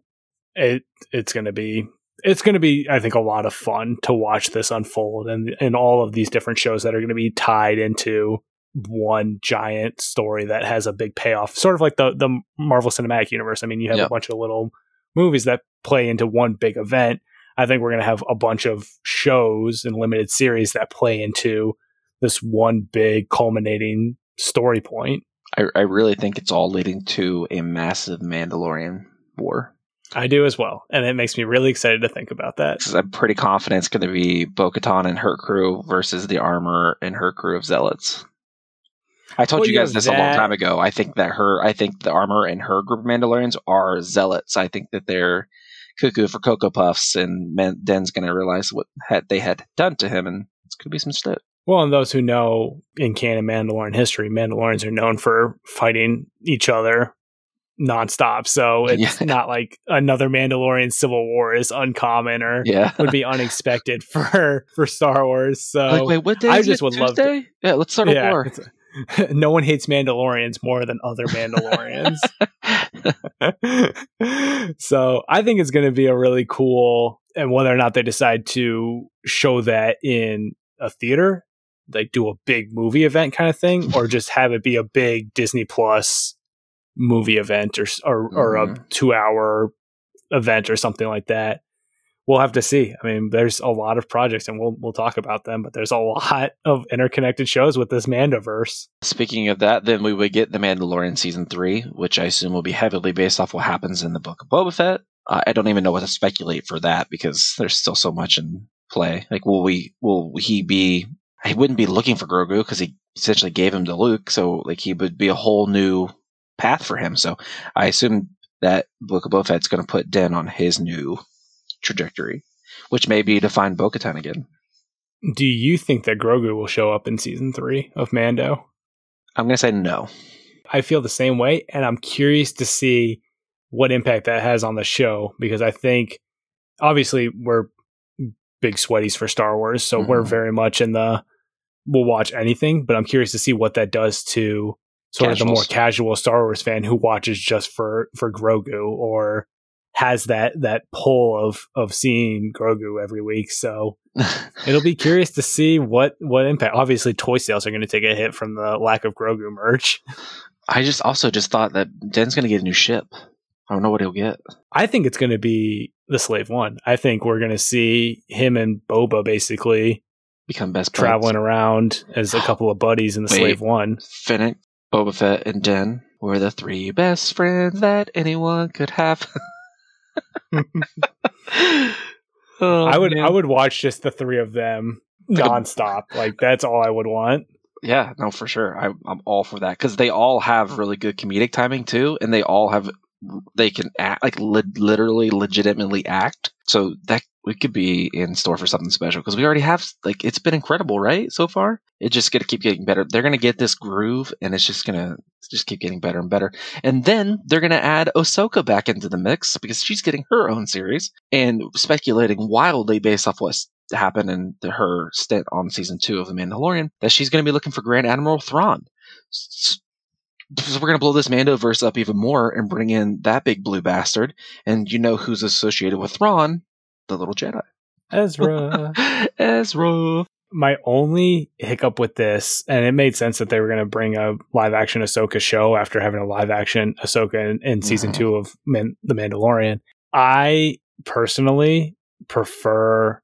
it it's going to be it's going to be I think a lot of fun to watch this unfold and and all of these different shows that are going to be tied into one giant story that has a big payoff sort of like the the Marvel Cinematic Universe I mean you have Yep. a bunch of little movies that play into one big event I think we're going to have a bunch of shows and limited series that play into this one big culminating story point I, I really think it's all leading to a massive Mandalorian war. I do as well and it makes me really excited to think about that. I'm pretty confident it's going to be Bo-Katan and her crew versus the armor and her crew of zealots. I told Well, you you guys this a long time ago. I think that her, I think the armor and her group of Mandalorians are zealots. I think that they're cuckoo for Cocoa Puffs, and Man- Din's going to realize what had, they had done to him, and it's going to be some shit. Well, and those who know in canon Mandalorian history, Mandalorians are known for fighting each other nonstop. So it's Yeah. not like another Mandalorian civil war is uncommon or Yeah. would be unexpected for for Star Wars. So like, wait, what day? I is just it? would love to- Tuesday? Yeah, let's start a yeah, war. no one hates Mandalorians more than other Mandalorians. so I think it's going to be a really cool, and whether or not they decide to show that in a theater, like do a big movie event kind of thing, or just have it be a big Disney Plus movie event or or, or a mm-hmm. two hour event or something like that. We'll have to see. I mean, there's a lot of projects, and we'll we'll talk about them. But there's a lot of interconnected shows with this Mandoverse. Speaking of that, then we would get The Mandalorian season three, which I assume will be heavily based off what happens in the book of Boba Fett. Uh, I don't even know what to speculate for that because there's still so much in play. Like, will we? Will he be? He wouldn't be looking for Grogu because he essentially gave him to Luke, so like he would be a whole new path for him. So I assume that Book of Boba Fett's going to put Din on his new trajectory, which may be to find Bo-Katan again. Do you think that Grogu will show up in season three of Mando? I'm going to say no. I feel the same way, and I'm curious to see what impact that has on the show because I think obviously we're big sweaties for Star Wars, so we're Mhm. very much in the we'll watch anything, but I'm curious to see what that does to sort of the more casual Star Wars fan who watches just for for Grogu or has that that pull of of seeing Grogu every week. So it'll be curious to see what what impact. Obviously, toy sales are going to take a hit from the lack of Grogu merch. I just also just thought that Din's going to get a new ship. I don't know what he'll get. I think it's going to be the Slave One. I think we're going to see him and Boba basically Become best traveling around as a couple of buddies in the Wait. Slave One. Fennec, Boba Fett, and Den were the three best friends that anyone could have. Oh, I would man. I would watch just the three of them nonstop. like that's all I would want. Yeah, no, for sure. I, I'm all for that because they all have really good comedic timing too, and they all have they can act like li- literally, legitimately act. So that we could be in store for something special because we already have like it's been incredible, right? So far, it's just gonna keep getting better. They're gonna get this groove, and it's just gonna just keep getting better and better. And then they're gonna add Ahsoka back into the mix because she's getting her own series and speculating wildly based off what's happened in the, her stint on season two of The Mandalorian that she's to be looking for Grand Admiral Thrawn. So we're to blow this Mandoverse up even more and bring in that big blue bastard. And you know who's associated with Thrawn? The little Jedi. Ezra. Ezra. My only hiccup with this, and it made sense that they were going to bring a live action Ahsoka show after having a live action Ahsoka in, in season Mhm. two of Man- The Mandalorian. I personally prefer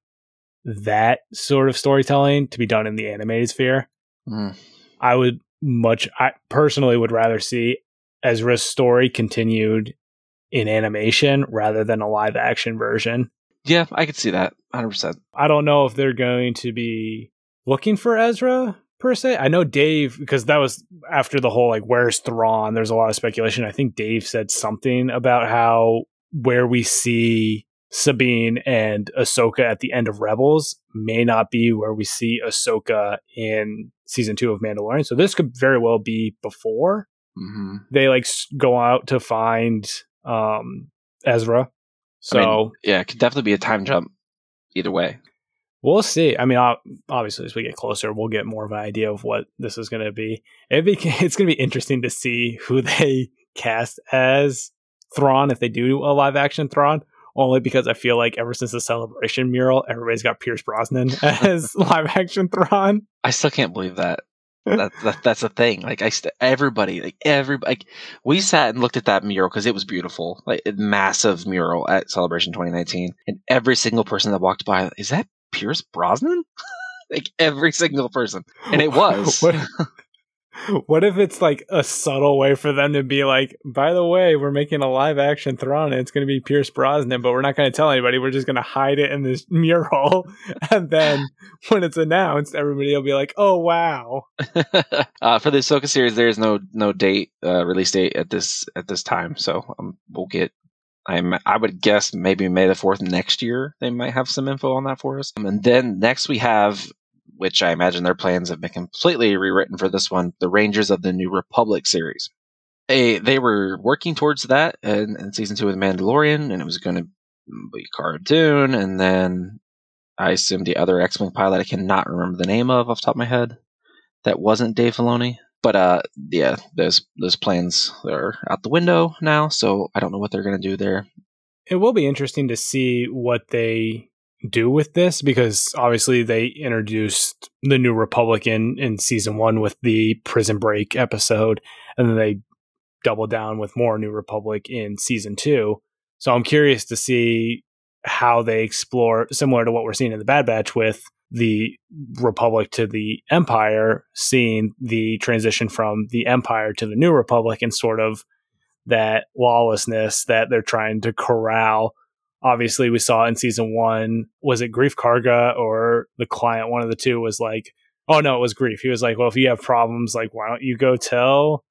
that sort of storytelling to be done in the animated sphere. Mm. I would much, I personally would rather see Ezra's story continued in animation rather than a live action version. Yeah, I could see that. 100%. I don't know if they're going to be looking for Ezra per se. I know Dave because that was after the whole like where's Thrawn. There's a lot of speculation. I think Dave said something about how where we see Sabine and Ahsoka at the end of Rebels may not be where we see Ahsoka in season two of Mandalorian. So this could very well be before hmm they like go out to find um Ezra. So I mean, yeah, it could definitely be a time jump either way. We'll see. I mean, obviously, as we get closer, we'll get more of an idea of what this is going to be. It'd be it's going to be interesting to see who they cast as Thrawn if they do a live action Thrawn. Only because I feel like ever since the celebration mural, everybody's got Pierce Brosnan as live action Thrawn. I still can't believe that. That, that that's a thing. Like I, st- everybody, like everybody, like we sat and looked at that mural because it was beautiful, like a massive mural at Celebration 2019, and every single person that walked by, is that Pierce Brosnan? like every single person, and it was. what, what if it's like a subtle way for them to be like, by the way, we're making a live action Thrawn and it's going to be Pierce Brosnan, but we're not going to tell anybody. We're just going to hide it in this mural. and then when it's announced, everybody will be like, oh, wow. uh, for the Ahsoka series, there is no no date uh, release date at this at this time, so um, we'll get. I'm I would guess maybe May the fourth next year. They might have some info on that for us. Um, and then next we have which I imagine their plans have been completely rewritten for this one, the Rangers of the New Republic series. They, they were working towards that in, in season two The Mandalorian, and it was going to be Cara Dune, and then I assume the other X Wing pilot I cannot remember the name of off the top of my head. That wasn't Dave Filoni. But uh, yeah, those those plans are out the window now, so I don't know what they're going to do there. It will be interesting to see what they do with this because obviously they introduced the new Republic in, in season one with the prison break episode, and then they doubled down with more New Republic in season two. So I'm curious to see how they explore, similar to what we're seeing in the Bad Batch with the Republic to the Empire, seeing the transition from the Empire to the New Republic and sort of that lawlessness that they're trying to corral obviously we saw in season one was it Greef Karga or the client one of the two was like oh no it was Greef. He was like well if you have problems like why don't you go tell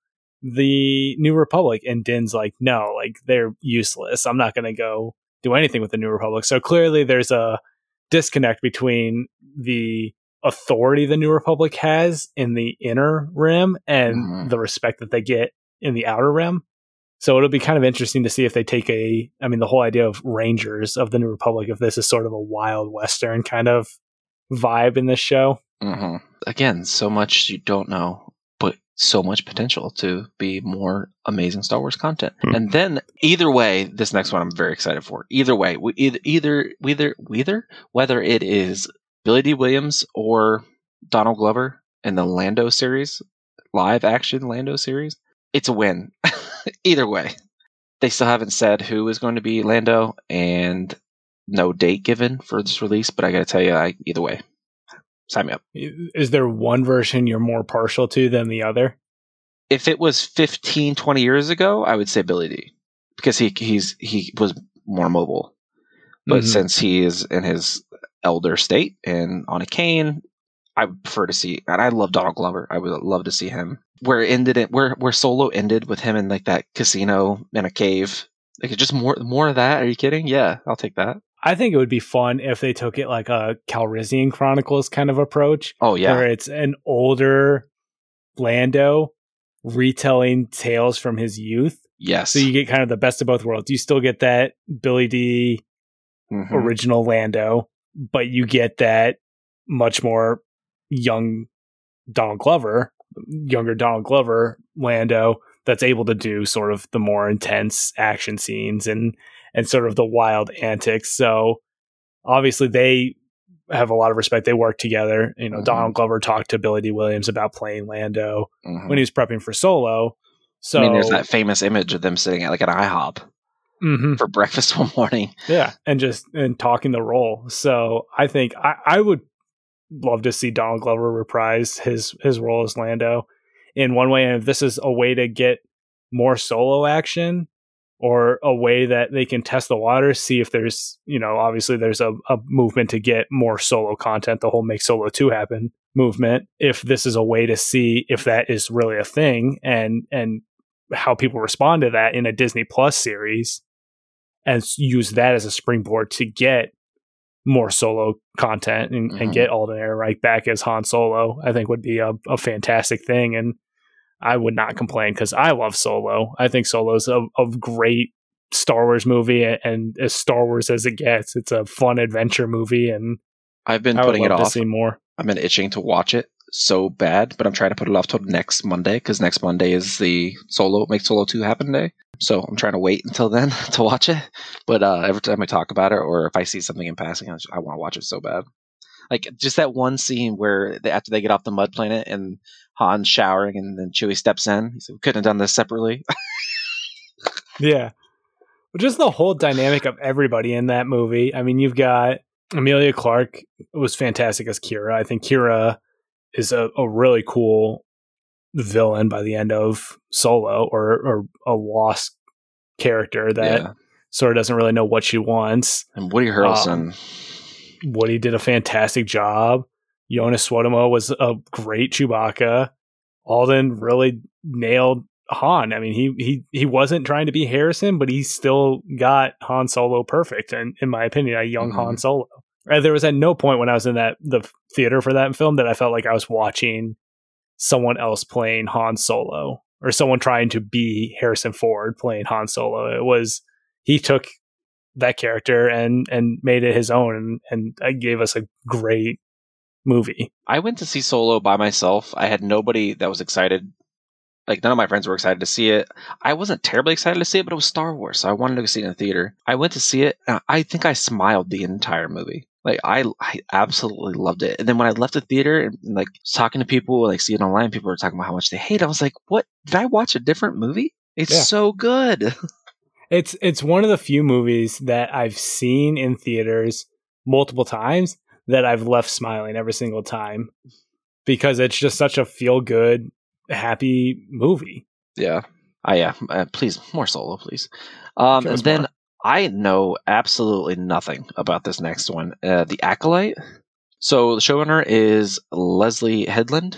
the new republic? And din's like no like they're useless. I'm not going to go do anything with the new republic. So clearly there's a disconnect between the authority the new republic has in the inner rim and mm-hmm. the respect that they get in the outer rim so it'll be kind of interesting to see if they take a, I mean, the whole idea of Rangers of the New Republic, if this is sort of a wild Western kind of vibe in this show. Mm-hmm. Again, so much you don't know, but so much potential to be more amazing Star Wars content. Mm-hmm. And then either way, this next one I'm very excited for. Either way, we, either, either, either, either, whether it is Billy Dee Williams or Donald Glover in the Lando series, live action Lando series, it's a win. either way, they still haven't said who is going to be Lando and no date given for this release. But I got to tell you, I, either way, sign me up. Is there one version you're more partial to than the other? If it was 15, 20 years ago, I would say Billy Dee because he he's he was more mobile. But mm-hmm. since he is in his elder state and on a cane, I would prefer to see. And I love Donald Glover. I would love to see him where it ended it where where Solo ended with him in like that casino in a cave. Like just more more of that. Are you kidding? Yeah, I'll take that. I think it would be fun if they took it like a Calrissian Chronicles kind of approach. Oh yeah, where it's an older Lando retelling tales from his youth. Yes. So you get kind of the best of both worlds. You still get that Billy Dee mm-hmm. original Lando, but you get that much more young Donald Glover younger Donald Glover Lando that's able to do sort of the more intense action scenes and and sort of the wild antics. So obviously they have a lot of respect. They work together. You know, mm-hmm. Donald Glover talked to Billy Dee Williams about playing Lando mm-hmm. when he was prepping for Solo. So I mean, there's that famous image of them sitting at like an IHOP mm-hmm. for breakfast one morning. Yeah, and just and talking the role. So I think I, I would love to see Donald Glover reprise his his role as Lando in one way. And if this is a way to get more solo action or a way that they can test the waters, see if there's, you know, obviously there's a, a movement to get more solo content, the whole make solo 2 happen movement. If this is a way to see if that is really a thing and and how people respond to that in a Disney Plus series and use that as a springboard to get more solo content and, mm-hmm. and get Alden Ehrenreich back as Han Solo, I think would be a, a fantastic thing. And I would not complain because I love Solo. I think Solo's a, a great Star Wars movie and as Star Wars as it gets. It's a fun adventure movie and I've been putting it love to off. see more. I've been itching to watch it so bad, but I'm trying to put it off till next Monday because next Monday is the solo make solo two happen day. So I'm trying to wait until then to watch it. But uh, every time I talk about it, or if I see something in passing, I, I want to watch it so bad. Like just that one scene where they, after they get off the mud planet and Han's showering and then Chewie steps in. He said, "We couldn't have done this separately." Yeah. Just the whole dynamic of everybody in that movie. I mean, you've got Emilia Clarke was fantastic as Qi'ra. I think Qi'ra is a, a really cool villain by the end of Solo or, or a lost character that yeah. sort of doesn't really know what she wants. And Woody Harrelson. Woody did a fantastic job. Joonas Suotamo was a great Chewbacca. Alden really nailed Han. I mean, he he he wasn't trying to be Harrison, but he still got Han Solo perfect, and in my opinion, a young Mhm. Han Solo. There was at no point when I was in that the theater for that film that I felt like I was watching someone else playing Han Solo or someone trying to be Harrison Ford playing Han Solo. It was he took that character and and made it his own and and uh, gave us a great movie. I went to see Solo by myself. I had nobody that was excited. Like none of my friends were excited to see it. I wasn't terribly excited to see it, but it was Star Wars, so I wanted to see it in the theater. I went to see it. I think I smiled the entire movie. Like I, I absolutely loved it. And then when I left the theater and like talking to people, like seeing online, people were talking about how much they hate. I was like, "What? Did I watch a different movie? It's Yeah. so good." It's it's one of the few movies that I've seen in theaters multiple times that I've left smiling every single time because it's just such a feel good, happy movie. Yeah. I yeah. Uh, please more solo, please. Um, and then more. I know absolutely nothing about this next one. Uh, the Acolyte. So the showrunner is Leslie Headland,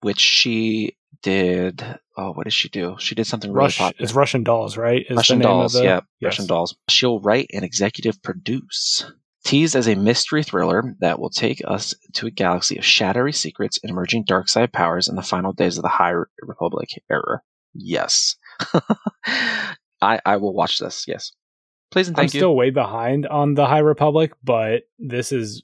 which she did. Oh, what did she do? She did something really Rush popular. it's Russian Dolls, right? Is Russian the name Dolls, of the, yeah, Yes. Russian Dolls. She'll write and executive produce. Teased as a mystery thriller that will take us to a galaxy of shadowy secrets and emerging dark side powers in the final days of the High Republic era. Yes. I I will watch this, yes. Please and I'm you. still way behind on the High Republic, but this is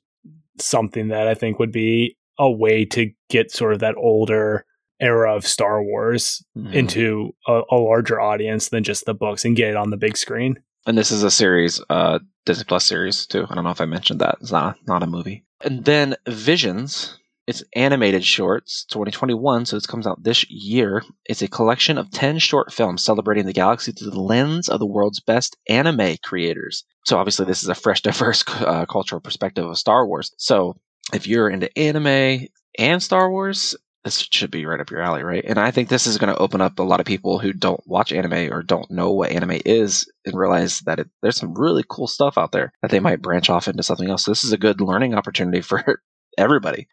something that I think would be a way to get sort of that older era of Star Wars Mhm. into a, a larger audience than just the books and get it on the big screen. And this is a series, uh, Disney Plus series too. I don't know if I mentioned that. It's not not a movie. And then Visions. It's animated shorts, 2021, so this comes out this year. It's a collection of 10 short films celebrating the galaxy through the lens of the world's best anime creators. So obviously, this is a fresh, diverse uh, cultural perspective of Star Wars. So if you're into anime and Star Wars, this should be right up your alley, right? And I think this is going to open up a lot of people who don't watch anime or don't know what anime is and realize that it, there's some really cool stuff out there that they might branch off into something else. So this is a good learning opportunity for everybody.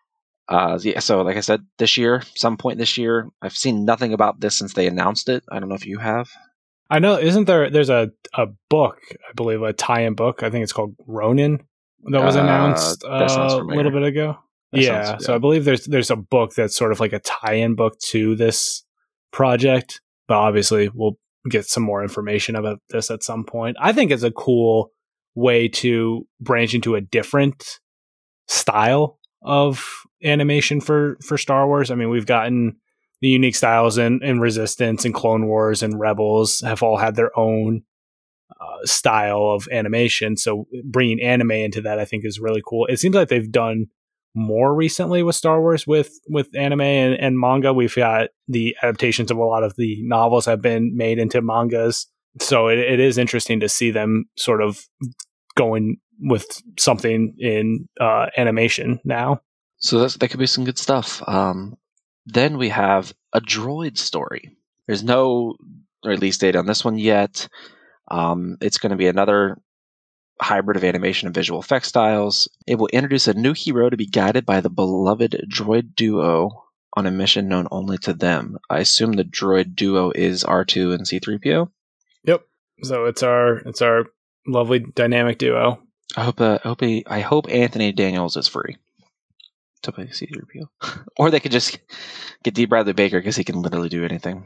Uh, yeah, so like I said, this year, some point this year, I've seen nothing about this since they announced it. I don't know if you have. I know, isn't there? There's a a book, I believe, a tie-in book. I think it's called Ronin that was Uh, announced that uh, a little bit ago. Yeah, sounds- so. I believe there's there's a book that's sort of like a tie-in book to this project, but obviously we'll get some more information about this at some point. I think it's a cool way to branch into a different style of animation for for Star Wars. I mean, we've gotten the unique styles in, in Resistance and Clone Wars and Rebels have all had their own uh, style of animation. So bringing anime into that, I think, is really cool. It seems like they've done more recently with Star Wars with with anime and, and manga. We've got the adaptations of a lot of the novels have been made into mangas. So it, it is interesting to see them sort of going with something in uh, animation now. So that's, that could be some good stuff. Um, then we have a droid story. There's no release date on this one yet. Um, it's going to be another hybrid of animation and visual effects styles. It will introduce a new hero to be guided by the beloved droid duo on a mission known only to them. I assume the droid duo is R2 and C3PO. Yep. So it's our it's our lovely dynamic duo. I hope uh, I hope he, I hope Anthony Daniels is free to play C3PO, or they could just get D. Bradley Baker because he can literally do anything.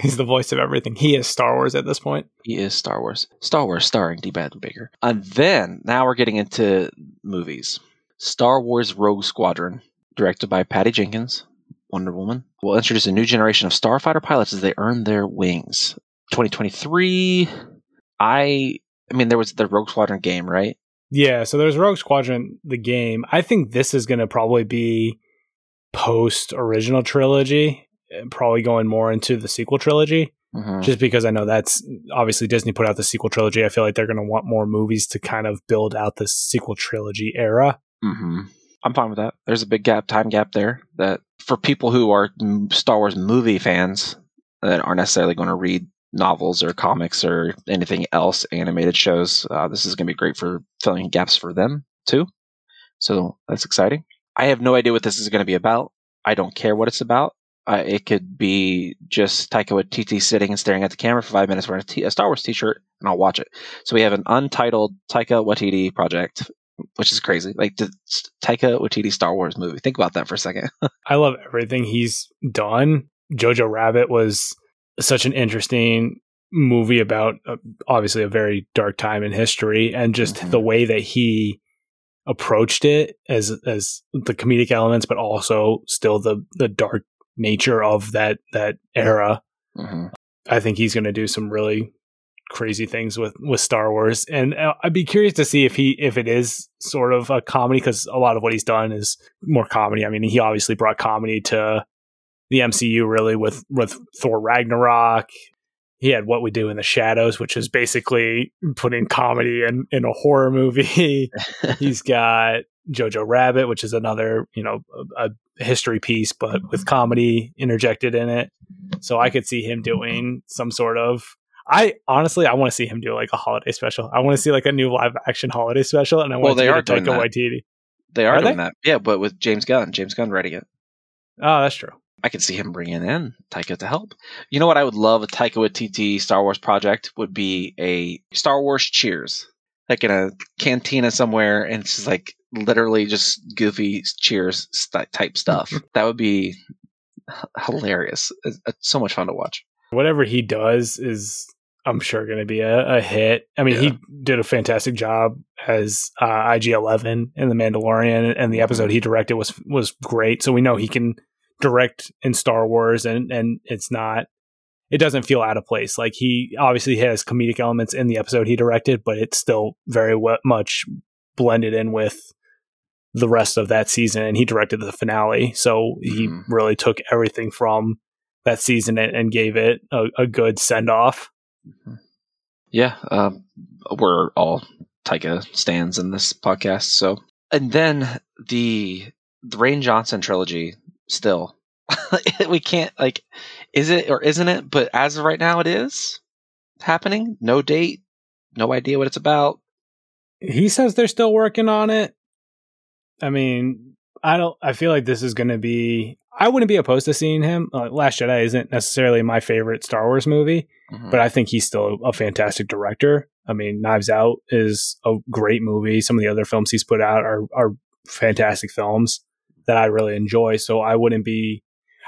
He's the voice of everything. He is Star Wars at this point. He is Star Wars. Star Wars starring D. Bradley Baker. And then now we're getting into movies. Star Wars Rogue Squadron, directed by Patty Jenkins, Wonder Woman, will introduce a new generation of starfighter pilots as they earn their wings. 2023. I, I mean, there was the Rogue Squadron game, right? Yeah, so there's Rogue Squadron, the game. I think this is going to probably be post original trilogy, eh, probably going more into the sequel trilogy. Mhm. Just because I know that's obviously Disney put out the sequel trilogy. I feel like they're going to want more movies to kind of build out the sequel trilogy era. hmm I'm fine with that. There's a big gap, time gap there. That for people who are Star Wars movie fans that aren't necessarily going to read novels or comics or anything else, animated shows, uh, this is going to be great for filling gaps for them too. So that's exciting. I have no idea what this is going to be about. I don't care what it's about. Uh, it could be just Taika Waititi sitting and staring at the camera for five minutes wearing a, t- a Star Wars T-shirt, and I'll watch it. So we have an untitled Taika Waititi project which is crazy. Like the Taika Waititi Star Wars movie. Think about that for a second. I love everything he's done. Jojo Rabbit was such an interesting movie about uh, obviously a very dark time in history and just Mhm. the way that he approached it as as the comedic elements but also still the the dark nature of that that era. hmm I think he's going to do some really crazy things with with Star Wars, and uh, I'd be curious to see if he if it is sort of a comedy because a lot of what he's done is more comedy. I mean, he obviously brought comedy to the MCU really with with Thor Ragnarok. He had What We Do in the Shadows, which is basically putting comedy in in a horror movie. he's got Jojo Rabbit, which is another you know a, a history piece, but with comedy interjected in it. So I could see him doing some sort of. I honestly, I want to see him do like a holiday special. I want to see like a new live action holiday special, and I Well, they to are doing Taika. Waititi. They are, Are doing they? that. Yeah, but with James Gunn. James Gunn writing it. Oh, that's true. I could see him bringing in Taika to help. You know what I would love a Taika Waititi Star Wars project would be a Star Wars Cheers, like in a cantina somewhere, and it's just like literally just goofy Cheers st- type stuff. that would be h- hilarious. It's, it's so much fun to watch. Whatever he does is, I'm sure, going to be a, a hit. I mean, he did a fantastic job as uh, IG Eleven in The Mandalorian, and the episode he directed was was great. So we know he can direct in Star Wars, and and it's not. It doesn't feel out of place. Like he obviously has comedic elements in the episode he directed, but it's still very much blended in with the rest of that season. And he directed the finale, so he Mhm. really took everything from that season and, and gave it a, a good send off. Yeah, um, we're all Taika stands in this podcast. So, and then the the Rian Johnson trilogy. Still, we can't like, is it or isn't it? But as of right now, it is happening. No date, no idea what it's about. He says they're still working on it. I mean, I don't. I feel like this is going to be. I wouldn't be opposed to seeing him. Uh, Last Jedi isn't necessarily my favorite Star Wars movie, Mhm. but I think he's still a fantastic director. I mean, Knives Out is a great movie. Some of the other films he's put out are are fantastic films that I really enjoy. So I wouldn't be.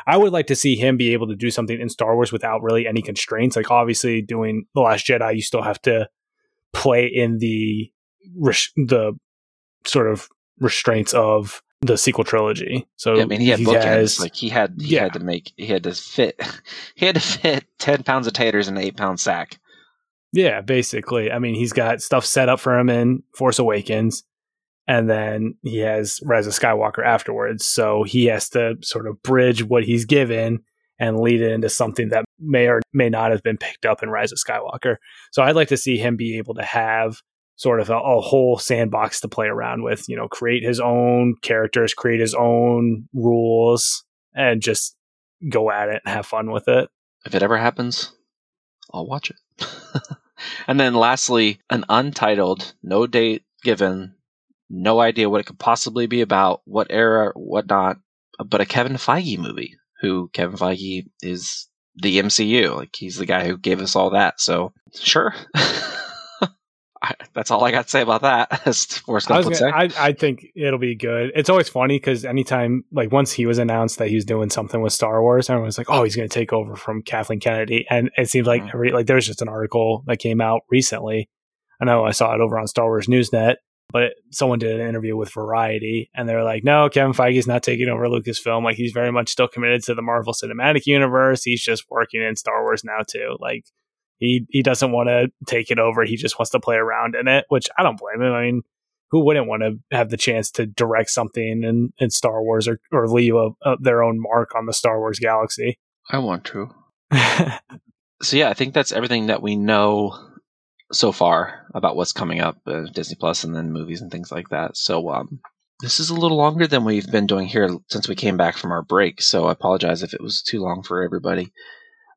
I would like to see him be able to do something in Star Wars without really any constraints. Like obviously doing the Last Jedi, you still have to play in the res- the sort of restraints of the sequel trilogy. So Yeah, I mean, he had he bookends. has- like he had, he Yeah. had to make, he had to fit, he had to fit ten pounds of taters in an eight pound sack. Yeah, basically. I mean, he's got stuff set up for him in Force Awakens, and then he has Rise of Skywalker afterwards. So he has to sort of bridge what he's given and lead it into something that may or may not have been picked up in Rise of Skywalker. So I'd like to see him be able to have sort of a, a whole sandbox to play around with, you know, create his own characters, create his own rules, and just go at it and have fun with it. If it ever happens, I'll watch it. and then lastly, an untitled, no date given, no idea what it could possibly be about, what era, whatnot, but a Kevin Feige movie. Who Kevin Feige is the MCU, like he's the guy who gave us all that. So sure, I, that's all I got to say about that. As Forrest I, Gump was gonna. I, I think it'll be good. It's always funny because anytime, like, once he was announced that he was doing something with Star Wars, everyone was like, "Oh, he's going to take over from Kathleen Kennedy." And it seems like Mhm. every like there was just an article that came out recently. I know I saw it over on Star Wars Newsnet, but someone did an interview with Variety, and they're like, "No, Kevin Feige's not taking over Lucasfilm. Like he's very much still committed to the Marvel Cinematic Universe. He's just working in Star Wars now too. Like he he doesn't want to take it over. He just wants to play around in it, which I don't blame him. I mean, who wouldn't want to have the chance to direct something in, in Star Wars or or leave a, a, their own mark on the Star Wars galaxy? I want to. so yeah, I think that's everything that we know so far about what's coming up, uh, Disney Plus, and then movies and things like that. So um, this is a little longer than we've been doing here since we came back from our break. So I apologize if it was too long for everybody.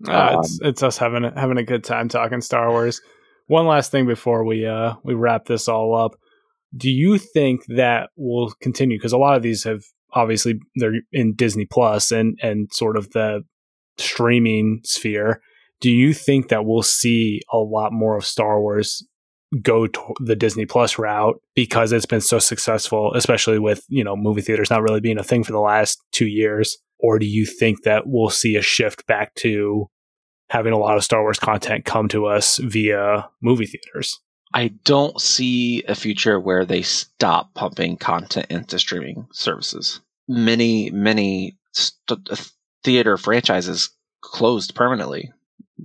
Uh, um, it's it's us having a, having a good time talking Star Wars. One last thing before we uh we wrap this all up. Do you think that will continue? Because a lot of these have obviously they're in Disney Plus and and sort of the streaming sphere do you think that we'll see a lot more of Star Wars go to the Disney Plus route because it's been so successful, especially with, you know, movie theaters not really being a thing for the last two years? Or do you think that we'll see a shift back to having a lot of Star Wars content come to us via movie theaters? I don't see a future where they stop pumping content into streaming services. Many, many st- uh, theater franchises closed permanently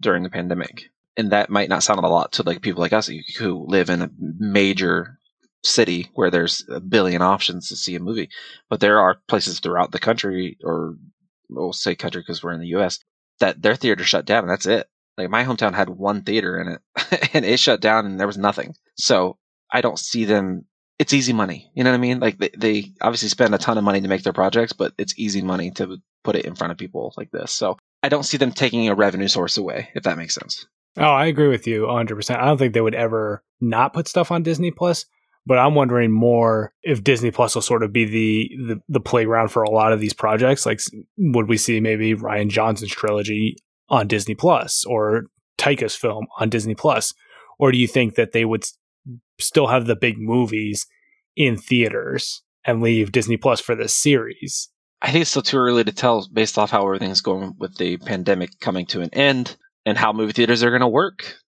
during the pandemic. And that might not sound a lot to like people like us who live in a major city where there's a billion options to see a movie. But there are places throughout the country, or we'll say country because we're in the US, that their theater shut down and that's it. Like my hometown had one theater in it and it shut down and there was nothing. So I don't see them. It's easy money. You know what I mean? Like they, they obviously spend a ton of money to make their projects, but it's easy money to put it in front of people like this. So I don't see them taking a revenue source away, if that makes sense. Oh, I agree with you 100%. I don't think they would ever not put stuff on Disney Plus, but I'm wondering more if Disney Plus will sort of be the, the, the playground for a lot of these projects. Like, would we see maybe Rian Johnson's trilogy on Disney Plus or Taika's film on Disney Plus? Or do you think that they would still have the big movies in theaters and leave Disney Plus for the series? I think it's still too early to tell based off how everything's going with the pandemic coming to an end and how movie theaters are going to work.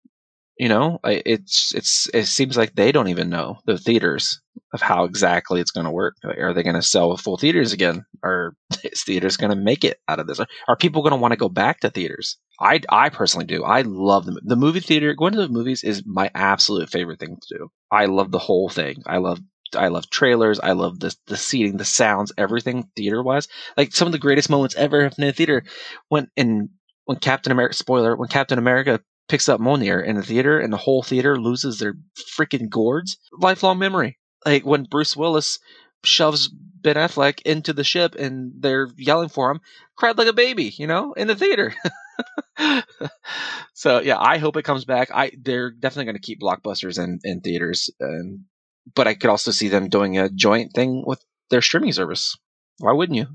You know, it's it's it seems like they don't even know the theaters of how exactly it's going to work. Are they going to sell full theaters again? Are theaters going to make it out of this? Are people going to want to go back to theaters? I I personally do. I love the the movie theater. Going to the movies is my absolute favorite thing to do. I love the whole thing. I love I love trailers. I love the the seating, the sounds, everything theater wise. Like some of the greatest moments ever in a theater when in when Captain America spoiler when Captain America picks up Mjolnir in the theater and the whole theater loses their freaking gourds. Lifelong memory. Like when Bruce Willis shoves Ben Affleck into the ship and they're yelling for him, cried like a baby, you know, in the theater. so yeah, I hope it comes back. I they're definitely going to keep blockbusters in in theaters, and but I could also see them doing a joint thing with their streaming service. Why wouldn't you?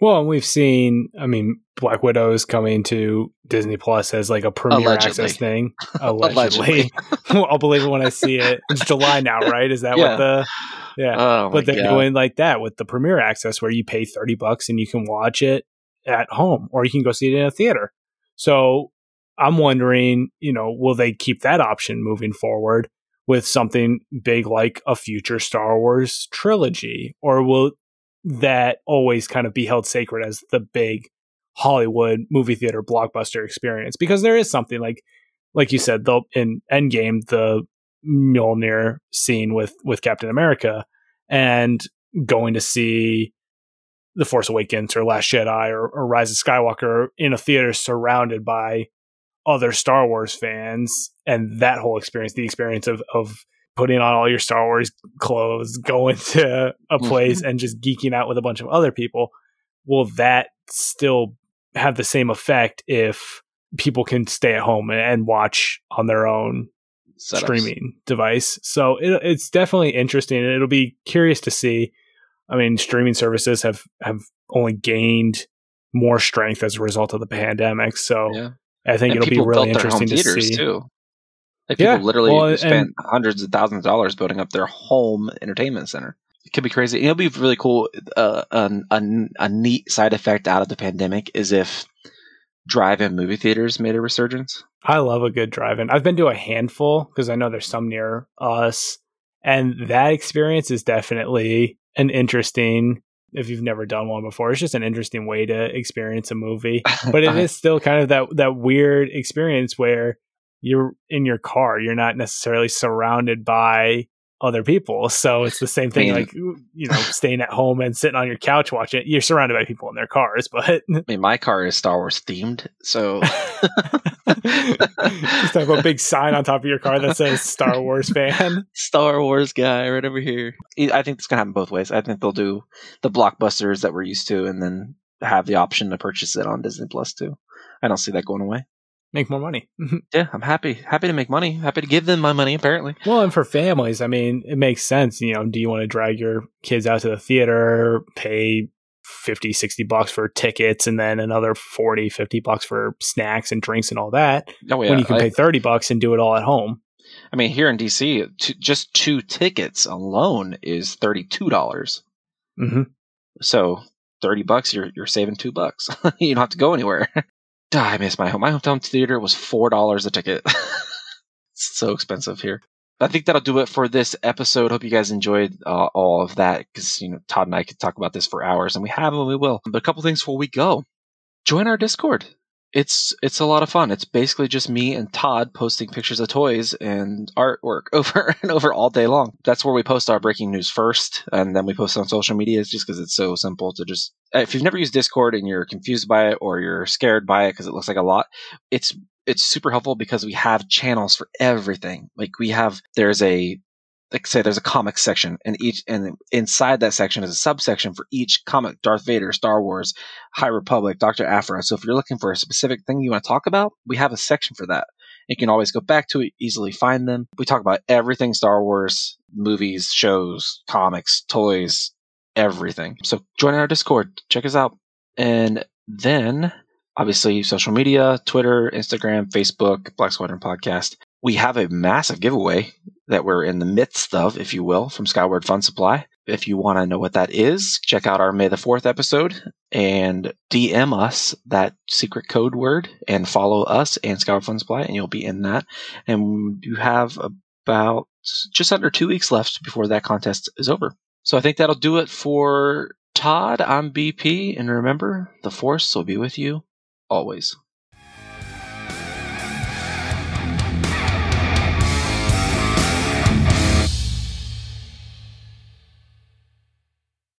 Well, we've seen, I mean, Black Widow is coming to Disney Plus as like a premiere Allegedly. access thing. Allegedly. I'll believe it when I see it. It's July now, right? Is that yeah. what the yeah. Oh but they're God. doing like that with the premiere access where you pay 30 bucks and you can watch it at home or you can go see it in a theater. So I'm wondering, you know, will they keep that option moving forward? With something big like a future Star Wars trilogy? Or will that always kind of be held sacred as the big Hollywood movie theater blockbuster experience? Because there is something like, like you said, the in Endgame, the Mjolnir scene with with Captain America, and going to see the Force Awakens or Last Jedi or, or Rise of Skywalker in a theater surrounded by other Star Wars fans and that whole experience, the experience of of putting on all your Star Wars clothes, going to a mm-hmm. place and just geeking out with a bunch of other people, will that still have the same effect if people can stay at home and watch on their own Setups. streaming device? So it, it's definitely interesting. It'll be curious to see. I mean, streaming services have have only gained more strength as a result of the pandemic. So yeah. I think and it'll be really interesting to see. Too. Like people yeah, literally well, spent hundreds of thousands of dollars building up their home entertainment center. It could be crazy. It'll be really cool. Uh, a, a, a neat side effect out of the pandemic is if drive-in movie theaters made a resurgence. I love a good drive-in. I've been to a handful because I know there's some near us, And that experience is definitely an interesting if you've never done one before. It's just an interesting way to experience a movie. But it is still kind of that that weird experience where you're in your car, you're not necessarily surrounded by other people. So it's the same thing, I mean- like you know, staying at home and sitting on your couch watching it. You're surrounded by people in their cars, but I mean, my car is Star Wars themed, so just have a big sign on top of your car that says Star Wars fan. Star Wars guy right over here. I think it's gonna happen both ways. I think they'll do the blockbusters that we're used to, and then have the option to purchase it on Disney Plus too. I don't see that going away. Make more money. Yeah, I'm happy. Happy to make money. Happy to give them my money. Apparently, Well, and for families, I mean, it makes sense. You know, do you want to drag your kids out to the theater, pay 50, 60 bucks for tickets, and then another 40, 50 bucks for snacks and drinks and all that, oh yeah. when you can I, pay 30 bucks and do it all at home? I mean, here in DC, t- just two tickets alone is thirty two dollars. hmm So thirty bucks, you're you're saving two bucks. you don't have to go anywhere. Ah, I miss my home. My hometown theater was four dollars a ticket. it's so expensive here. I think that'll do it for this episode. Hope you guys enjoyed uh, all of that because you know Todd and I could talk about this for hours, and we have and we will. But a couple things before we go. Join our Discord. It's it's a lot of fun. It's basically just me and Todd posting pictures of toys and artwork over and over all day long. That's where we post our breaking news first, and then we post on social media. It's just because it's so simple to just. If you've never used Discord and you're confused by it or you're scared by it because it looks like a lot, it's it's super helpful because we have channels for everything. Like we have there's a like say there's a comic section and each and inside that section is a subsection for each comic Darth Vader, Star Wars, High Republic, Dr. Aphra. So if you're looking for a specific thing you want to talk about, we have a section for that. You can always go back to it, easily find them. We talk about everything Star Wars, movies, shows, comics, toys, everything. So join our Discord, check us out. And then obviously social media, Twitter, Instagram, Facebook, Black Squadron Podcast. We have a massive giveaway that we're in the midst of, if you will, from Skyward Fun Supply. If you want to know what that is, check out our May the 4th episode and DM us that secret code word and follow us and Skyward Fun Supply, and you'll be in that. And you have about just under two weeks left before that contest is over. So I think that'll do it for Todd. I'm BP, and remember, the Force will be with you always.